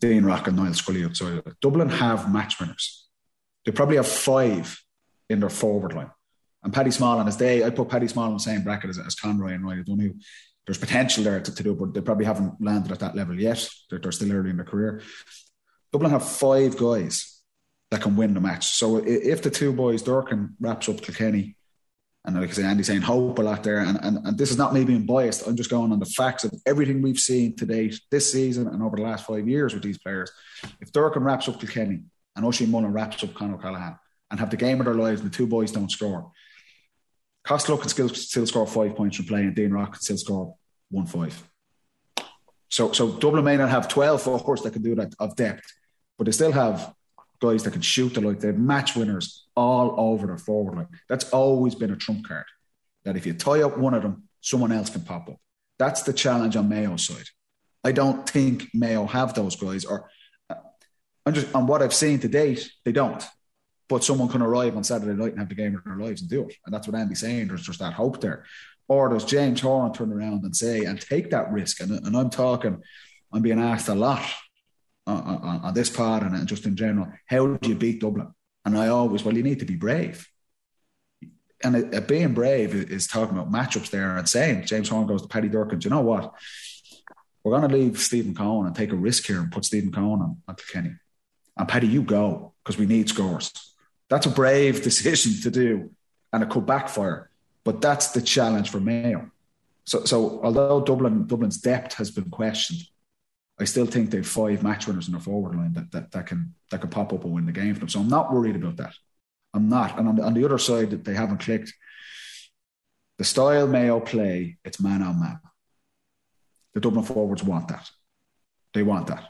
Dean Rock, and Niall Scully outside Dublin have match winners. They probably have five in their forward line. And Paddy Small on his day, I put Paddy Small in the same bracket as, as Conroy and Riley I don't know. There's potential there to, to do, but they probably haven't landed at that level yet. They're, they're still early in their career. Dublin have five guys that can win the match. So if the two boys, Durcan wraps up Kilkenny, and like I say, Andy's saying hope a lot there, and, and, and this is not me being biased. I'm just going on the facts of everything we've seen to date this season and over the last five years with these players. If Durcan wraps up Kilkenny and Oisin Mullin wraps up Con O'Callaghan and have the game of their lives and the two boys don't score, Costello can still, still score five points from play and Dean Rock can still score one five. So, so Dublin may not have 12 forwards that can do that of depth, but they still have guys that can shoot the light. They have match winners all over their forward line. That's always been a trump card. That if you tie up one of them, someone else can pop up. That's the challenge on Mayo's side. I don't think Mayo have those guys, or uh, I'm just on what I've seen to date, they don't. But someone can arrive on Saturday night and have the game of their lives and do it. And that's what Andy's saying. There's just that hope there. Or does James Horan turn around and say and take that risk? And, and I'm talking, I'm being asked a lot on, on, this part and just in general. How do you beat Dublin? And I always, well, you need to be brave. And it, it being brave is talking about matchups there and saying, James Horan goes to Paddy Durcan, you know what? We're going to leave Stephen Coen and take a risk here and put Stephen Coen on, on Kenny. And Paddy, you go because we need scores. That's a brave decision to do and it could backfire. But that's the challenge for Mayo. So, so although Dublin Dublin's depth has been questioned, I still think they've five match winners in their forward line that, that, that can that can pop up and win the game for them. So I'm not worried about that. I'm not. And on the, on the other side, that they haven't clicked. The style Mayo play, it's man on man. The Dublin forwards want that. They want that.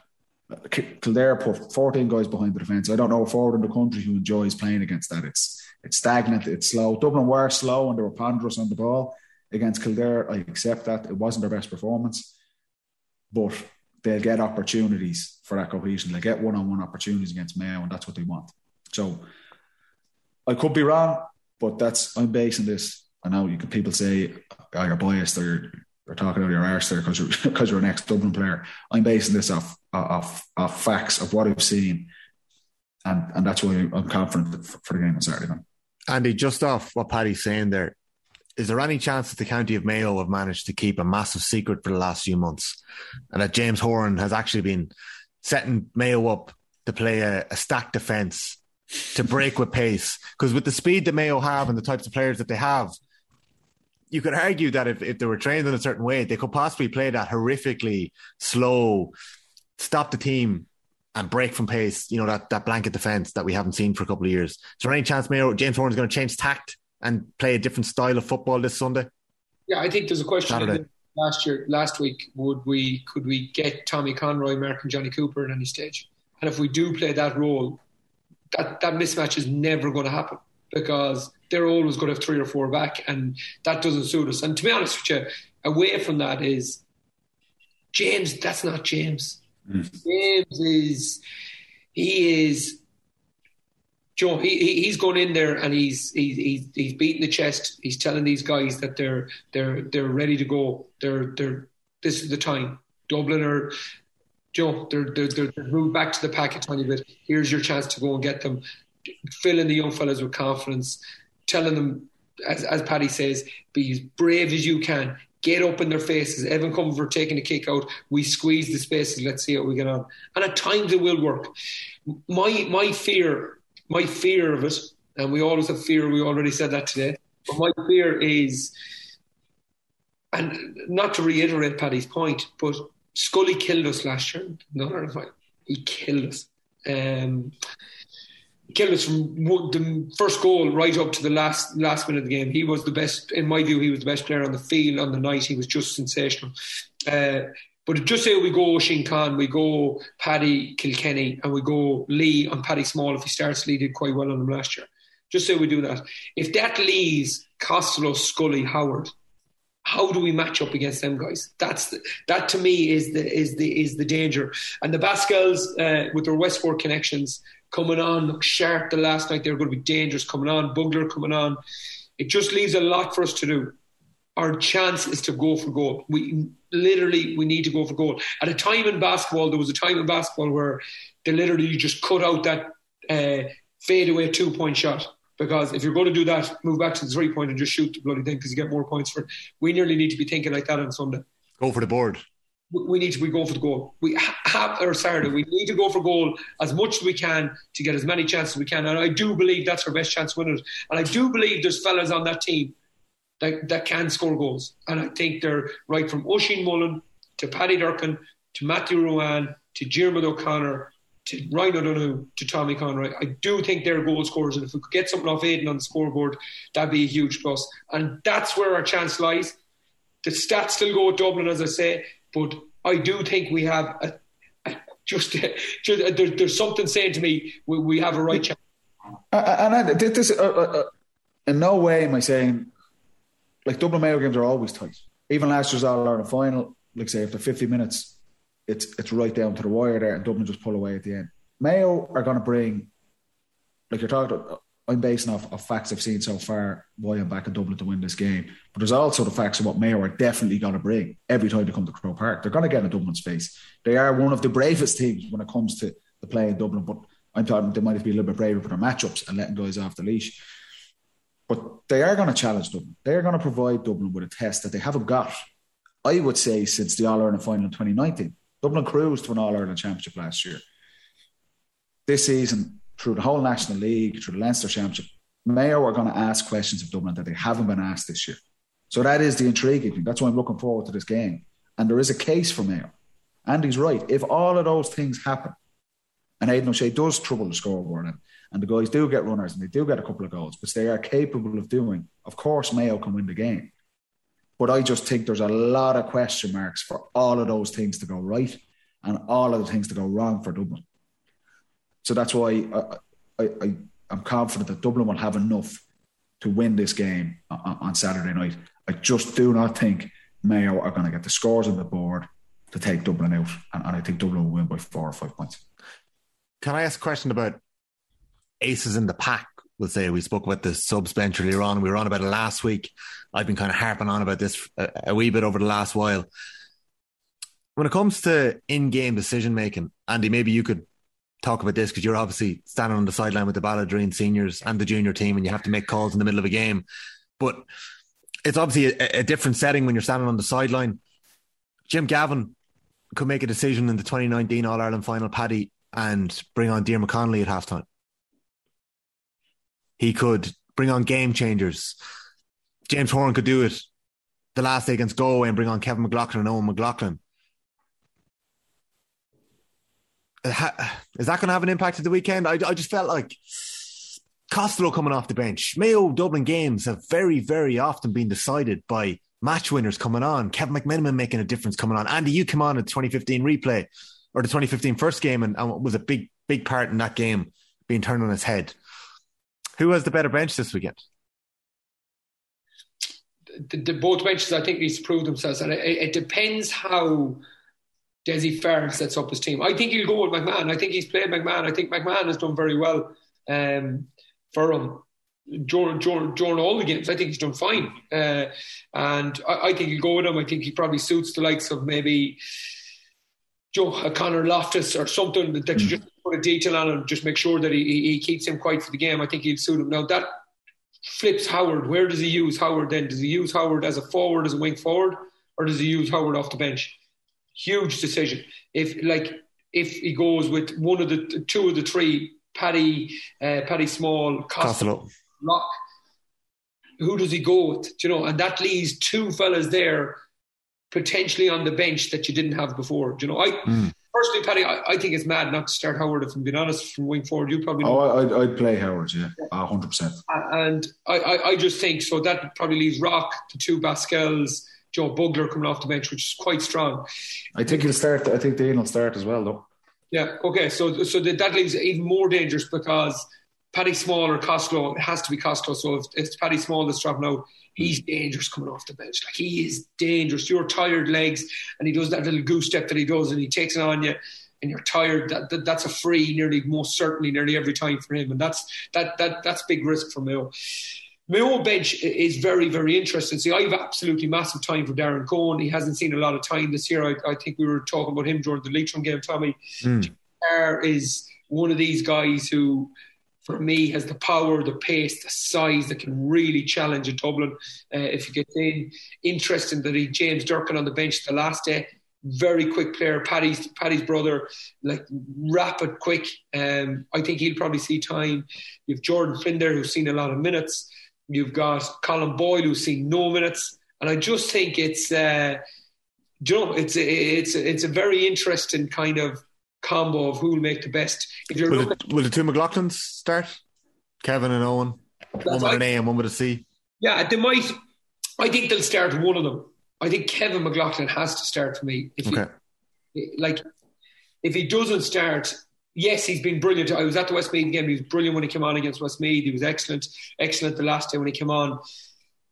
Kildare put 14 guys behind the defence. I don't know a forward in the country who enjoys playing against that. It's it's stagnant, it's slow. Dublin were slow and they were ponderous on the ball against Kildare. I accept that. It wasn't their best performance. But they'll get opportunities for that cohesion. They'll get one on one opportunities against Mayo, and that's what they want. So I could be wrong, but that's I'm basing this. I know you can people say oh, you're biased or you're, you're talking out your arse there because you're because you're an ex Dublin player. I'm basing this off off off facts of what I've seen, and and that's why I'm confident for, for the game on Saturday. Andy, just off what Paddy's saying there, is there any chance that the county of Mayo have managed to keep a massive secret for the last few months, and that James Horan has actually been setting Mayo up to play a, a stacked defence to break with pace? Because with the speed that Mayo have and the types of players that they have, you could argue that if, if they were trained in a certain way, they could possibly play that horrifically slow, stop the team and break from pace, you know, that, that blanket defence that we haven't seen for a couple of years. Is there any chance Mayo James Horan is going to change tact and play a different style of football this Sunday? Yeah, I think there's a question last year, last week. Would we could we get Tommy Conroy, American Johnny Cooper at any stage? And if we do play that role, that, that mismatch is never going to happen because they're always going to have three or four back, and that doesn't suit us. And to be honest with you, away from that is James. That's not James. Mm. James is he is. Joe, he, he, he's going in there and he's, he's he's beating the chest. He's telling these guys that they're they're they're ready to go. They're they're this is the time. Dublin are Joe, they're, they're, they're moved back to the pack a tiny bit. Here's your chance to go and get them. Filling the young fellas with confidence, telling them, as, as Paddy says, be as brave as you can. Get up in their faces. Evan Comerford taking the kick out. We squeeze the spaces. Let's see how we get on. And at times it will work. My my fear, my fear of it, and we always have fear. We already said that today. But my fear is, and not to reiterate Paddy's point, but Scully killed us last year. No, he killed us. Um, killed us from the first goal right up to the last last minute of the game. He was the best, in my view. He was the best player on the field on the night. He was just sensational. Uh, but just say we go Con, we go Paddy Kilkenny, and we go Lee on Paddy Small if he starts. Lee did quite well on him last year. Just say we do that. If that leaves Costello, Scully, Howard, how do we match up against them guys? That's the, that to me is the is the is the danger. And the Bascals uh, with their Westport connections coming on look sharp. The last night They're going to be dangerous coming on. Bugler coming on. It just leaves a lot for us to do. Our chance is to go for goal. We literally we need to go for goal. At a time in basketball, there was a time in basketball where they literally just cut out that uh, fadeaway two point shot because if you're going to do that, move back to the three point and just shoot the bloody thing because you get more points for it. We nearly need to be thinking like that on Sunday. Go for the board. We need to be going for the goal. We have, or Saturday, we need to go for goal as much as we can to get as many chances as we can. And I do believe that's our best chance winners. And I do believe there's fellas on that team that, that can score goals. And I think they're right from Oisín Mullin to Paddy Durcan to Matthew Ruane to Diarmuid O'Connor to Ryan O'Donoghue to Tommy Conroy. I do think they're goal scorers, and if we could get something off Aidan on the scoreboard, that'd be a huge plus. And that's where our chance lies. The stats still go with Dublin, as I say, but I do think we have a, a just, just uh, there, there's something saying to me we, we have a right chance. And I, this, uh, uh, in no way am I saying like Dublin Mayo games are always tight. Even last year's All Ireland final, like say after 50 minutes, it's it's right down to the wire there, and Dublin just pull away at the end. Mayo are going to bring, like you're talking about, I'm basing off of facts I've seen so far why I'm back in Dublin to win this game. But there's also the facts of what Mayo are definitely going to bring every time they come to Croke Park. They're going to get in Dublin space. They are one of the bravest teams when it comes to the play in Dublin. But I'm talking they might be a little bit braver for their matchups and letting guys off the leash. But they are going to challenge Dublin. They are going to provide Dublin with a test that they haven't got, I would say, since the All Ireland final in 2019. Dublin cruised to an All Ireland Championship last year. This season, through the whole National League, through the Leinster Championship, Mayo are going to ask questions of Dublin that they haven't been asked this year. So that is the intriguing thing. That's why I'm looking forward to this game. And there is a case for Mayo. Andy's right. If all of those things happen, and Aidan O'Shea does trouble the scoreboard, and, and the guys do get runners and they do get a couple of goals, which they are capable of doing, of course, Mayo can win the game. But I just think there's a lot of question marks for all of those things to go right and all of the things to go wrong for Dublin. So that's why I, I, am confident that Dublin will have enough to win this game on, on Saturday night. I just do not think Mayo are going to get the scores on the board to take Dublin out, and, and I think Dublin will win by four or five points. Can I ask a question about aces in the pack? We'll say we spoke about the subs bench earlier on. We were on about it last week. I've been kind of harping on about this a, a wee bit over the last while. When it comes to in-game decision making, Andy, maybe you could talk about this because you're obviously standing on the sideline with the Ballaghaderreen seniors and the junior team, and you have to make calls in the middle of a game. But it's obviously a, a different setting when you're standing on the sideline. Jim Gavin could make a decision in the 2019 All Ireland final, Paddy, and bring on Diarmuid Connolly at halftime. He could bring on game changers. James Horan could do it the last day against Galway and bring on Kevin McLoughlin and Eoghan McLaughlin. Uh, is that going to have an impact at the weekend? I, I just felt like Costello coming off the bench. Mayo Dublin games have very, very often been decided by match winners coming on. Kevin McMenamin making a difference coming on. Andy, you come on at the 2015 replay or the 2015 first game and, and was a big, big part in that game being turned on its head. Who has the better bench this weekend? The, the both benches, I think, needs to prove themselves, and it, it depends how Dessie Farrell sets up his team. I think he'll go with McMahon. I think he's played McMahon. I think McMahon has done very well um, for him during, during, during all the games. I think he's done fine. Uh, and I, I, think he'll go with him. I think he probably suits the likes of maybe Joe uh, Conor Loftus or something that, that mm. you just put a detail on and just make sure that he, he, keeps him quiet for the game. I think he'd suit him. Now, that flips Howard. Where does he use Howard then? Does he use Howard as a forward, as a wing forward, or does he use Howard off the bench? Huge decision. If like if he goes with one of the two of the three, Paddy, uh, Paddy Small, Costello, Rock, who does he go with? Do you know, and that leaves two fellas there potentially on the bench that you didn't have before. Do you know, I mm. Personally, Paddy, I, I, think it's mad not to start Howard. If I'm being honest, from wing forward, you probably. Oh, know. Oh, I'd, I'd play Howard, yeah, hundred percent. And I, I, I, just think so. That probably leaves Rock, the two Basquels, Joe Bugler coming off the bench, which is quite strong. I think he'll start. I think Dean will start as well, though. Yeah. Okay. So so that leaves even more dangerous because Paddy Small or Costello, it has to be Costello. So if it's Paddy Small that's dropping out, he's dangerous coming off the bench. Like he is dangerous. You're tired legs, and he does that little goose step that he does, and he takes it on you, and you're tired. That, that that's a free nearly, most certainly, nearly every time for him, and that's that that that's big risk for Mayo. Mayo bench is very, very interesting. See, I have absolutely massive time for Darren Coen. He hasn't seen a lot of time this year. I, I think we were talking about him during the Leitrim game, Tommy. Mm. is one of these guys who for me has the power, the pace, the size that can really challenge a Dublin. Uh, if you get in, interesting that he James Durcan on the bench the last day. Very quick player, Paddy's Paddy's brother, like rapid, quick. Um, I think he'll probably see time. You've Jordan Flynn there, who's seen a lot of minutes. You've got Colin Boyle, who's seen no minutes, and I just think it's, uh, you know, it's it's it's a very interesting kind of combo of who will make the best. If you're will, looking, will the two McLaughlins start? Kevin and Eoghan, one with an A and one with a C. Yeah, they might. I think they'll start one of them. I think Kevin McLoughlin has to start for me. If okay. He, like, if he doesn't start, yes, he's been brilliant. I was at the Westmeath game. He was brilliant when he came on against Westmeath. He was excellent, excellent the last day when he came on.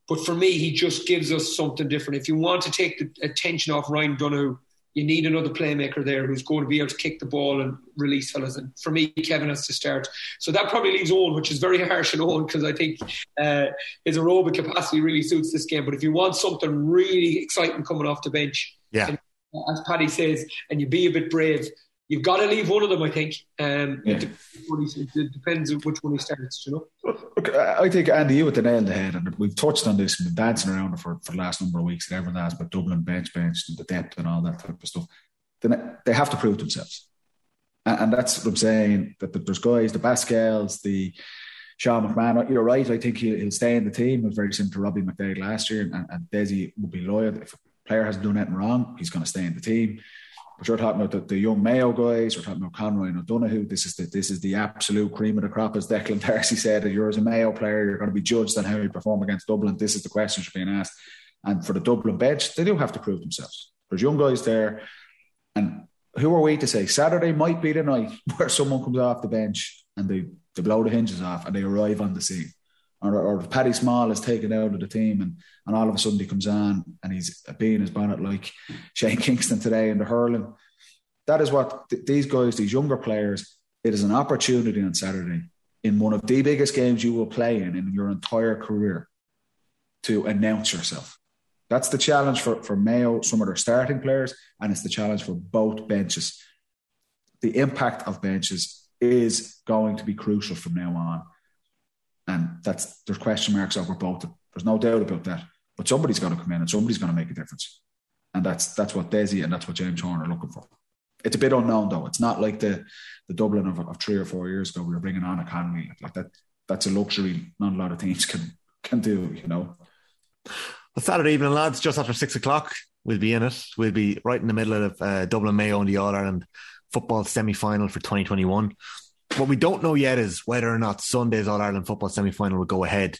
But for me, he just gives us something different. If you want to take the attention off Ryan Donoghue, you need another playmaker there who's going to be able to kick the ball and release fellas. And for me, Kevin has to start. So that probably leaves Eoghan, which is very harsh on Eoghan because I think uh, his aerobic capacity really suits this game. But if you want something really exciting coming off the bench, yeah. And, as Paddy says, and you be a bit brave, you've got to leave one of them. I think. Um, yeah. it, depends on which one he starts. You know. Look, I think Andy, you hit the nail on the head, and we've touched on this. We've been dancing around it for, for the last number of weeks. And everyone has but Dublin bench, bench, and the depth and all that type of stuff. Then they have to prove themselves, and, and that's what I'm saying. That, there's guys, the Basquels, the Sean McMahon, you're right. I think he'll, he'll stay in the team. Very similar to Robbie McDaid last year, and, and Dessie will be loyal. If a player hasn't done anything wrong, he's going to stay in the team. But you're talking about the, the young Mayo guys, we're talking about Conroy and O'Donoghue. This is the this is the absolute cream of the crop, as Declan Darcy said. That you're as a Mayo player, you're going to be judged on how you perform against Dublin. This is the questions you're being asked. And for the Dublin bench, they do have to prove themselves. There's young guys there, and who are we to say? Saturday might be the night where someone comes off the bench and they, they blow the hinges off and they arrive on the scene or, or Paddy Small is taken out of the team and, and all of a sudden he comes on and he's being his bonnet like Shane Kingston today in the hurling. That is what th- these guys, these younger players, it is an opportunity on Saturday in one of the biggest games you will play in in your entire career to announce yourself. That's the challenge for, for Mayo, some of their starting players, and it's the challenge for both benches. The impact of benches is going to be crucial from now on and that's there's question marks over both. There's no doubt about that. But somebody's got to come in and somebody's going to make a difference. And that's that's what Dessie and that's what James Horan are looking for. It's a bit unknown though. It's not like the the Dublin of, of three or four years ago. We were bringing on a Connolly like that. That's a luxury not a lot of teams can can do. You know. Well, Saturday evening, lads, just after six o'clock, we'll be in it. We'll be right in the middle of uh, Dublin Mayo and the All Ireland football semi final for 2021. What we don't know yet is whether or not Sunday's All Ireland football semi final will go ahead.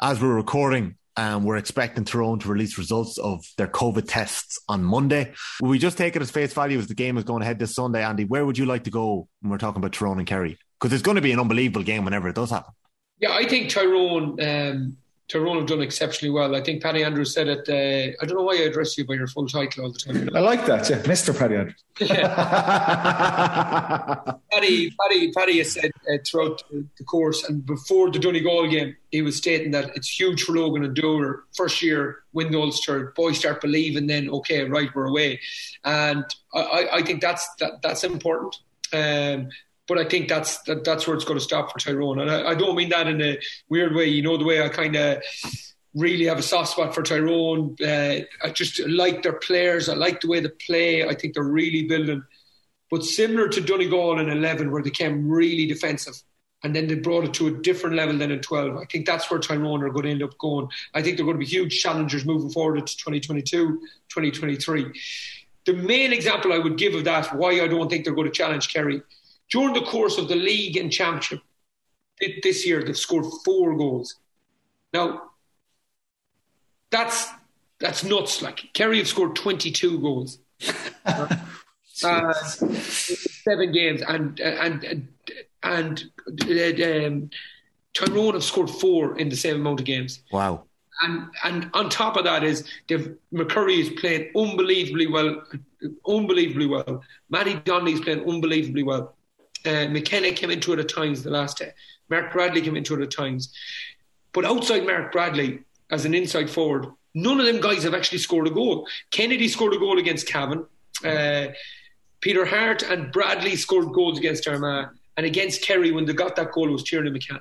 As we're recording, and we're expecting Tyrone to release results of their COVID tests on Monday. Will we just take it as face value as the game is going ahead this Sunday, Andy? Where would you like to go when we're talking about Tyrone and Kerry? Because it's going to be an unbelievable game whenever it does happen. Yeah, I think Tyrone um, Tyrone have done exceptionally well. I think Paddy Andrews said it. Uh, I don't know why I address you by your full title all the time. I like that, yeah, Mr. Paddy Andrews. Yeah. Paddy, Paddy, Paddy has said uh, throughout the course and before the Donegal game, he was stating that it's huge for Logan and Dooher. First year win Ulster, boys start believing. Then okay, right, we're away, and I, I think that's that, that's important. Um, but I think that's that, that's where it's going to stop for Tyrone. And I, I don't mean that in a weird way. You know the way I kind of really have a soft spot for Tyrone. Uh, I just like their players. I like the way they play. I think they're really building. But similar to Donegal in 11, where they came really defensive and then they brought it to a different level than in 12. I think that's where Tyrone are going to end up going. I think they're going to be huge challengers moving forward into 2022, 2023. The main example I would give of that, why I don't think they're going to challenge Kerry, during the course of the league and championship this year, they've scored four goals. Now, that's that's nuts. Like Kerry have scored 22 goals, uh, seven games, and and and, and um, Tyrone have scored four in the same amount of games. Wow. And and on top of that is they've McCurry is playing unbelievably well, unbelievably well. Matty Donnelly is playing unbelievably well. Uh, McKenna came into it at times the last day. Mark Bradley came into it at times. But outside Mark Bradley, as an inside forward, none of them guys have actually scored a goal. Kennedy scored a goal against Cavan. Uh, Peter Harte and Bradley scored goals against Armagh. And against Kerry, when they got that goal, it was Tiarnan McCann.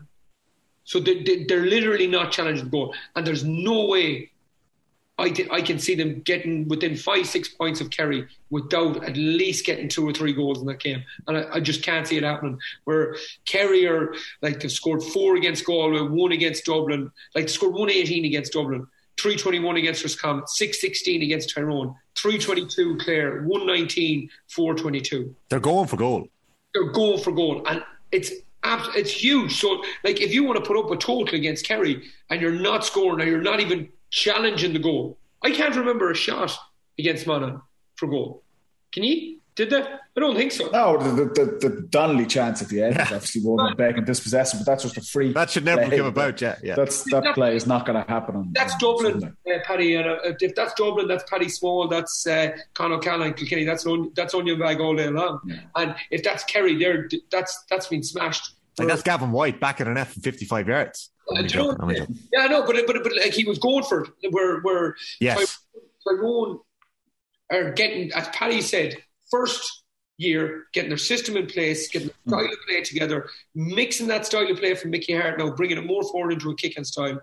So they, they, they're literally not challenging the goal. And there's no way I, th- I can see them getting within five, six points of Kerry without at least getting two or three goals in that game. And I, I just can't see it happening. Where Kerry are like they've scored four against Galway, one against Dublin, like they scored 118 against Dublin, 321 against Roscommon, 616 against Tyrone, 322 Clare, 119, 422. They're going for goal. They're going for goal. And it's it's huge. So, like, if you want to put up a total against Kerry and you're not scoring, or you're not even challenging the goal. I can't remember a shot against Monaghan for goal. Can you? Did that? I don't think so. No, the, the, the Donnelly chance at the end is obviously one with Beck and dispossession, but that's just a free. That should never play. come about, yeah. yeah. That's, that play is not going to happen. On, that's on Dublin, uh, Paddy. Uh, if that's Dublin, that's Paddy Small, that's uh, Con O'Callaghan, Kilkenny, that's, on, that's onion bag all day long. Yeah. And if that's Kerry, there, that's that's been smashed. Like that's Gavin White back at an F 55 yards. Uh, yeah, no, but but but like he was going for it. Where where yes, Tyrone are getting, as Paddy said, first year getting their system in place, getting the style mm. of play together, mixing that style of play from Mickey Harte now, bringing it more forward into a kicking style.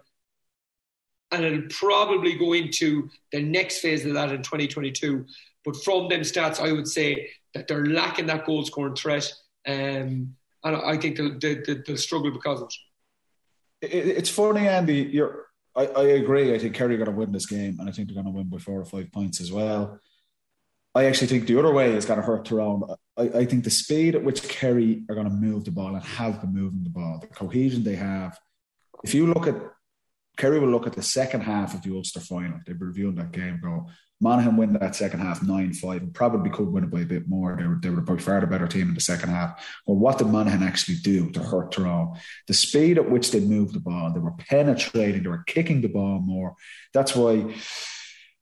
And it'll probably go into the next phase of that in 2022. But from them stats, I would say that they're lacking that goal scoring threat. Um, and I think they'll, they'll, they'll struggle because of it it's funny, Andy. You're, I, I agree. I think Kerry are going to win this game, and I think they're going to win by four or five points as well. I actually think the other way is going to hurt Tyrone. I, I think the speed at which Kerry are going to move the ball and have been moving the ball, the cohesion they have. If you look at Kerry will look at the second half of the Ulster final. They'll be reviewing that game. Go, Monaghan win that second half 9 5 and probably could win it by a bit more. They were, they were by far the better team in the second half. But what did Monaghan actually do to hurt Tyrone? The speed at which they moved the ball, they were penetrating, they were kicking the ball more. That's why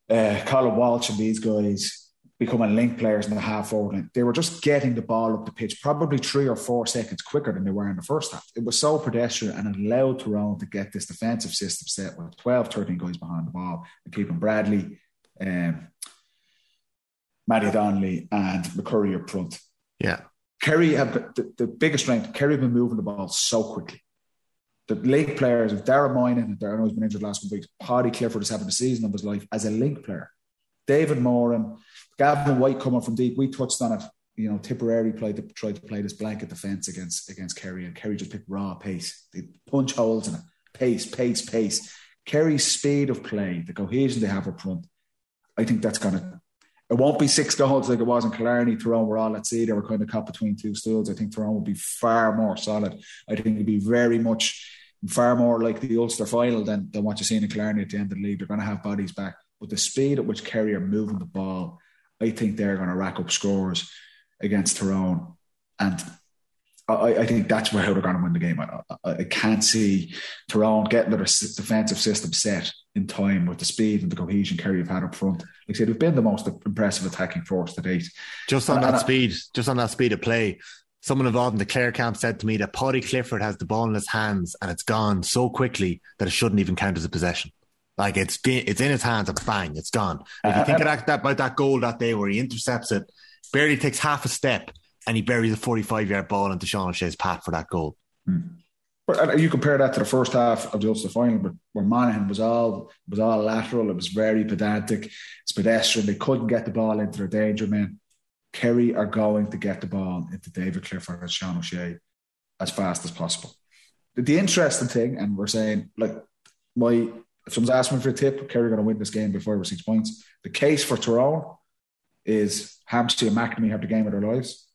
uh, Colin Walsh and these guys becoming link players in the half forward. Link. They were just getting the ball up the pitch probably three or four seconds quicker than they were in the first half. It was so pedestrian and allowed Tyrone to get this defensive system set with 12, 13 guys behind the ball and keeping Bradley um, Matty Donnelly and McCurry up front. Yeah. Kerry have the, the biggest strength. Kerry have been moving the ball so quickly. The link players of Dara Moynihan, I know he's been injured last couple weeks. Paudie Clifford is having the season of his life as a link player. David Moran, Gavin White coming from deep. We touched on it. You know, Tipperary played to, tried to play this blanket defence against against Kerry, and Kerry just picked raw pace. They punch holes in it. Pace, pace, pace. Kerry's speed of play, the cohesion they have up front, I think that's going to. It won't be six goals like it was in Killarney. Tyrone were all at sea. They were kind of caught between two stools. I think Tyrone will be far more solid. I think it'll be very much far more like the Ulster final than, than what you see in Killarney at the end of the league. They're going to have bodies back. But the speed at which Kerry are moving the ball, I think they're going to rack up scores against Tyrone. And I, I, think that's where they're going to win the game. I, I, can't see Tyrone getting their defensive system set in time with the speed and the cohesion Kerry have had up front. Like I said, we've been the most impressive attacking force to date. Just on and, that and speed, just on that speed of play, someone involved in the Clare camp said to me that Paudie Clifford has the ball in his hands and it's gone so quickly that it shouldn't even count as a possession. Like it's it's in his hands and bang, it's gone. If you think uh, that, about that goal that day where he intercepts it, barely takes half a step and he buries a 45 yard ball into Sean O'Shea's path for that goal. Hmm. But you compare that to the first half of the Ulster final, but where Monaghan was all was all lateral, it was very pedantic, it's pedestrian. They couldn't get the ball into their danger men. Kerry are going to get the ball into David Clifford and Sean O'Shea as fast as possible. The interesting thing, and we're saying, like, my if someone's asking me for a tip, Kerry are going to win this game by five or six points. The case for Tyrone is Hampsey and McNamee have the game of their lives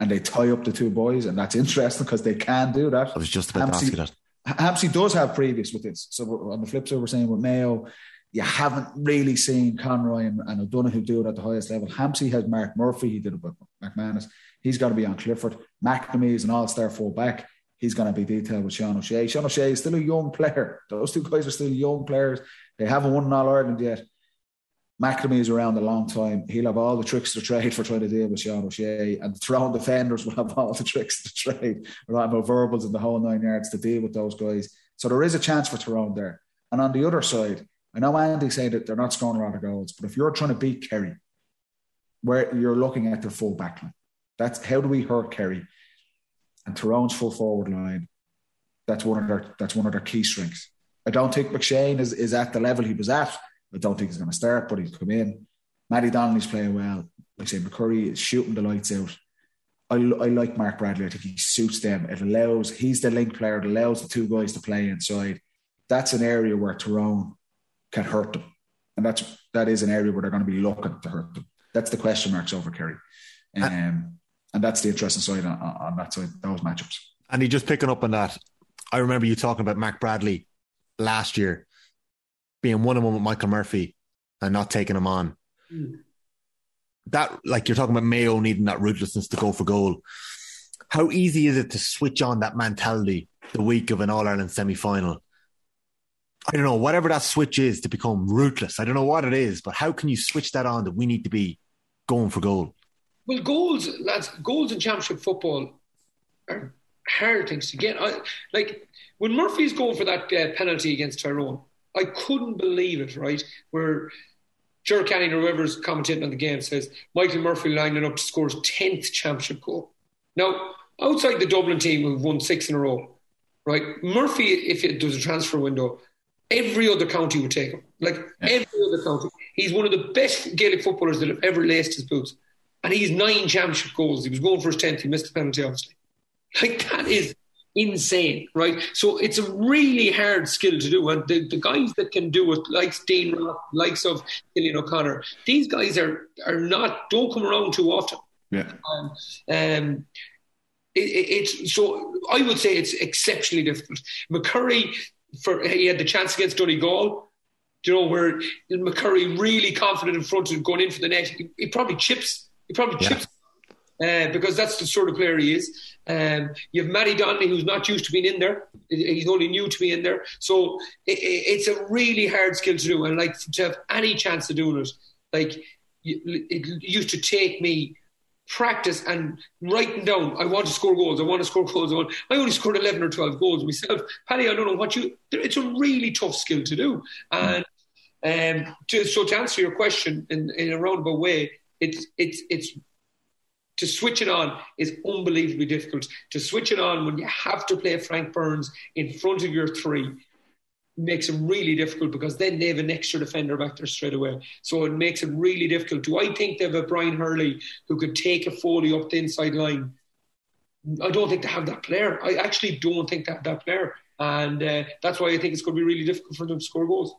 and they tie up the two boys, and that's interesting because they can do that. I was just about Hampsey, to ask you that. Hampsey does have previous with this. So on the flip side, we're saying with Mayo, you haven't really seen Conroy and, and O'Donoghue do it at the highest level. Hampsey has Mark Murphy, he did it with McManus. He's got to be on Clifford. McNamee is an all-star full-back. He's going to be detailed with Sean O'Shea. Sean O'Shea is still a young player. Those two guys are still young players. They haven't won an All Ireland yet. McNamee is around a long time. He'll have all the tricks to trade for trying to deal with Sean O'Shea, and Tyrone defenders will have all the tricks to trade. We're talking about verbals and the whole nine yards to deal with those guys. So there is a chance for Tyrone there. And on the other side, I know Andy said that they're not scoring a lot of goals, but if you're trying to beat Kerry, where you're looking at their full back line, that's how do we hurt Kerry? And Tyrone's full forward line, that's one of their that's one of their key strengths. I don't think McShane is, is at the level he was at I don't think he's going to start, but he's come in. Matty Donnelly's playing well. Like I say, McCurry is shooting the lights out. I, I like Mark Bradley. I think he suits them. It allows, he's the link player. It allows the two guys to play inside. That's an area where Tyrone can hurt them. And that's, that is an area where they're going to be looking to hurt them. That's the question marks over Kerry. Um, and that's the interesting side on, on that side, those matchups. And he just picking up on that. I remember you talking about Mark Bradley last year being one on one with Michael Murphy and not taking him on. Mm. That, like you're talking about Mayo needing that ruthlessness to go for goal. How easy is it to switch on that mentality the week of an All Ireland semi final? I don't know, whatever that switch is to become ruthless. I don't know what it is, but how can you switch that on that we need to be going for goal? Well, goals, lads, goals in championship football are hard things to get. I, like when Murphy's going for that uh, penalty against Tyrone, I couldn't believe it, right? Where Ger Canning or whoever's commentating on the game says Michael Murphy lining up to score his 10th championship goal. Now, outside the Dublin team who've won six in a row, right? Murphy, if it, does a transfer window, every other county would take him. Like yeah. every other county. He's one of the best Gaelic footballers that have ever laced his boots. And he's nine championship goals. He was going for his 10th. He missed the penalty, obviously. Like that is insane, right? So it's a really hard skill to do. And the, the guys that can do it, like Dean Rock, likes of Cillian O'Connor, these guys are are not don't come around too often. Yeah. Um, um it, it's so I would say it's exceptionally difficult. McCurry for he had the chance against Donegal. You know where McCurry really confident in front of going in for the net. He, he probably chips. He probably yeah. chips uh, because that's the sort of player he is. Um, you have Matty Donnelly, who's not used to being in there. He's only new to being in there. So it, it's a really hard skill to do. And like to have any chance of doing it, like it used to take me practice and writing down, I want to score goals, I want to score goals. I, want, I only scored 11 or 12 goals myself. Paddy, I don't know what you, it's a really tough skill to do. And um, to, so to answer your question in, in a roundabout way, it's, it's, it's to switch it on is unbelievably difficult. To switch it on when you have to play Frank Burns in front of your three makes it really difficult because then they have an extra defender back there straight away. So it makes it really difficult. Do I think they have a Brian Hurley who could take a Foley up the inside line? I don't think they have that player. I actually don't think they have that player. And uh, that's why I think it's going to be really difficult for them to score goals.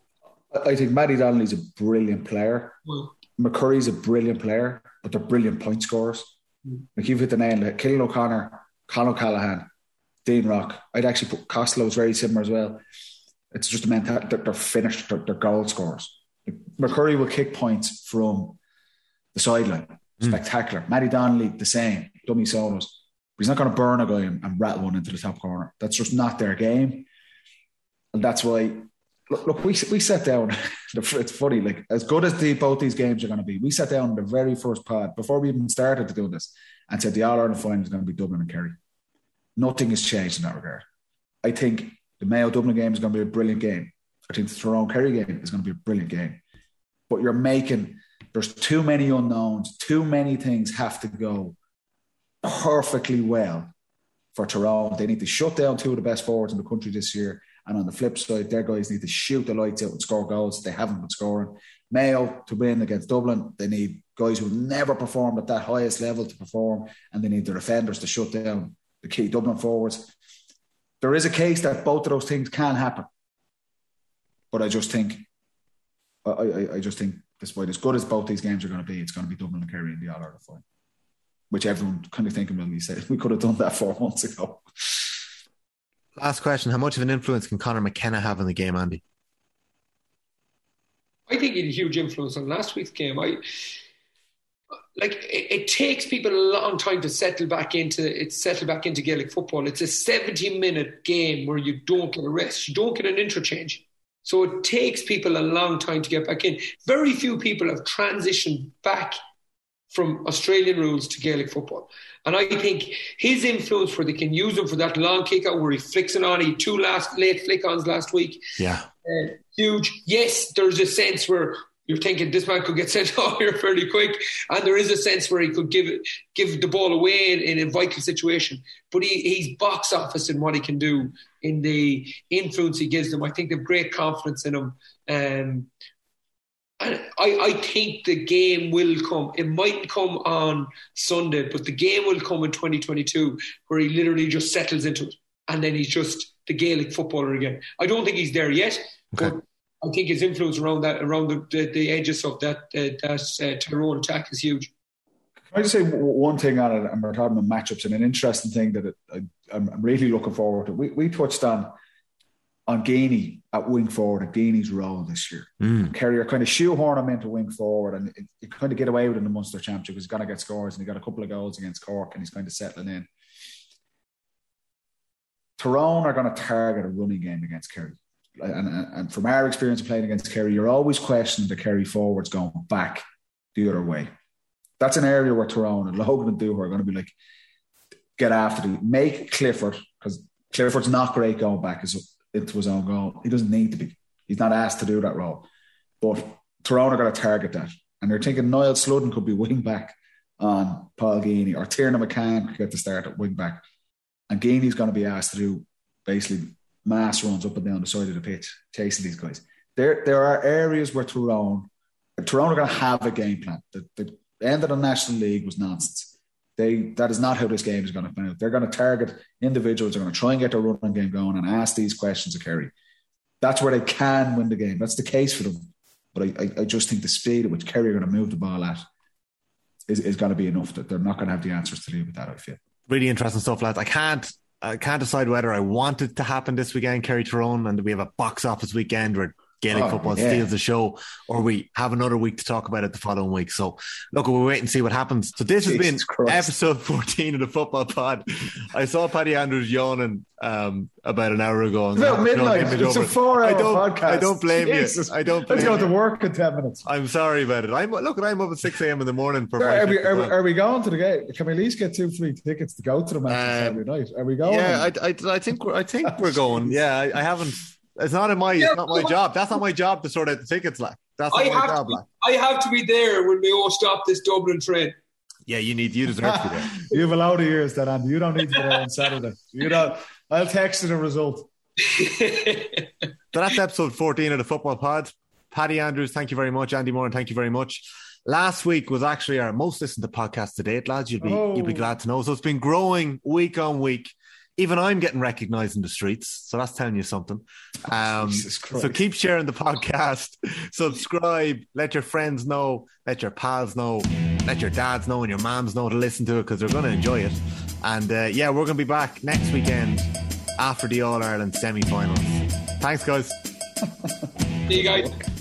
I think Matty Donnelly's a brilliant player. Well, McCurry's a brilliant player, but they're brilliant point scorers. Like you've hit the nail. Cillian O'Connor, Con O'Callaghan, Dean Rock. I'd actually put Costello's very similar as well. It's just a mentality. They're, they're finished. They're, they're goal scorers. McCurry will kick points from the sideline. Hmm. Spectacular. Matty Donnelly, the same. Dummy solos. But he's not going to burn a guy and, and rattle one into the top corner. That's just not their game. And that's why, look, look we, we sat down. it's funny, like, as good as the, both these games are going to be, we sat down the very first pod before we even started to do this and said the All Ireland final is going to be Dublin and Kerry. Nothing has changed in that regard. I think the Mayo Dublin game is going to be a brilliant game. I think the Tyrone Kerry game is going to be a brilliant game. But you're making, there's too many unknowns, too many things have to go perfectly well for Tyrone. They need to shut down two of the best forwards in the country this year. And on the flip side, their guys need to shoot the lights out and score goals. They haven't been scoring. Mayo to win against Dublin, they need guys who've never performed at that highest level to perform, and they need their defenders to shut down the key Dublin forwards. There is a case that both of those things can happen, but I just think, I, I, I just think, despite as good as both these games are going to be, it's going to be Dublin and Kerry in the All Ireland final, which everyone kind of thinking when we said we could have done that four months ago. Last question: How much of an influence can Conor McKenna have in the game, Andy? I think he had a huge influence on last week's game. I like it, it, takes people a long time to settle back into it settle back into Gaelic football. It's a 70 minute game where you don't get a rest, you don't get an interchange. So it takes people a long time to get back in. Very few people have transitioned back from Australian rules to Gaelic football. And I think his influence where they can use him for that long kick out where he flicks it on, he two last late flick ons last week. Yeah. Uh, huge. Yes, there's a sense where you're thinking this man could get sent off here fairly quick, and there is a sense where he could give it, give the ball away in, in a vital situation. But he, he's box office in what he can do in the influence he gives them. I think they've great confidence in him. Um, and I, I think the game will come. It mightn't come on Sunday, but the game will come in 2022 where he literally just settles into it. And then he's just the Gaelic footballer again. I don't think he's there yet, okay. but I think his influence around that, around the, the, the edges of that uh, that uh, Tyrone attack is huge. Can I just say one thing on it? And we're talking about matchups, and an interesting thing that it, I, am really looking forward to. We, we touched on on Geaney at wing forward, at Geaney's role this year. Mm. Kerry are kind of shoehorn him into wing forward, and you kind of get away with it in the Munster Championship because he's going to get scores, and he got a couple of goals against Cork, and he's kind of settling in. Tyrone are going to target a running game against Kerry and, and from our experience of playing against Kerry, you're always questioning the Kerry forwards going back the other way. That's an area where Tyrone and Logan and Dooher are going to be like, get after the make Clifford because Clifford's not great going back into his own goal. He doesn't need to be. He's not asked to do that role. But are going to target that. And they're thinking Niall Sludden could be wing back on Paul Geaney or Tiarnan McCann could get the start at wing back. And Geaney's going to be asked to do basically mass runs up and down the side of the pitch, chasing these guys. There, there are areas where Tyrone, Tyrone are going to have a game plan. The, the end of the National League was nonsense. They, that is not how this game is going to play out. They're going to target individuals. They're going to try and get their running game going and ask these questions of Kerry. That's where they can win the game. That's the case for them. But I, I, I just think the speed at which Kerry are going to move the ball at is, is going to be enough that they're not going to have the answers to deal with that, I feel. Really interesting stuff, lads. I can't I can't decide whether I want it to happen this weekend, Kerry Tyrone, and we have a box office weekend where Gaelic oh, football yeah. steals the show, or we have another week to talk about it the following week. So, look, we'll wait and see what happens. So, this Jesus has been Christ. episode 14 of the football pod. I saw Paddy Andrews yawning um, about an hour ago. It's about midnight. It's a four hour I don't, podcast. I don't blame Jesus. you. I don't Let's go to work in 10 minutes. I'm sorry about it. I'm Look, I'm up at 6 a.m. in the morning. For are, we, are, we, are we going to the game? Can we at least get two free tickets to go to the match um, Saturday night? Are we going? Yeah, I, I, I, think we're, I think we're going. Yeah, I, I haven't it's not in my. Yeah, it's not my job. That's not my job to sort out the tickets. Like that's not I my job. To, like I have to be there when we all stop this Dublin train. Yeah, you need. You deserve to be there. you have a lot of years, then, Andy. You don't need to be there on Saturday. You don't. I'll text you the result. so that's episode 14 of the Football Pod. Paddy Andrews, thank you very much. Andy Moran, thank you very much. Last week was actually our most listened to podcast to date, lads. You'd be oh. you'd be oh. glad to know. So it's been growing week on week even I'm getting recognized in the streets. So that's telling you something. Um, so keep sharing the podcast, subscribe, let your friends know, let your pals know, let your dads know and your moms know to listen to it because they're going to enjoy it. And uh, yeah, we're going to be back next weekend after the All Ireland semi finals. Thanks, guys. See you guys.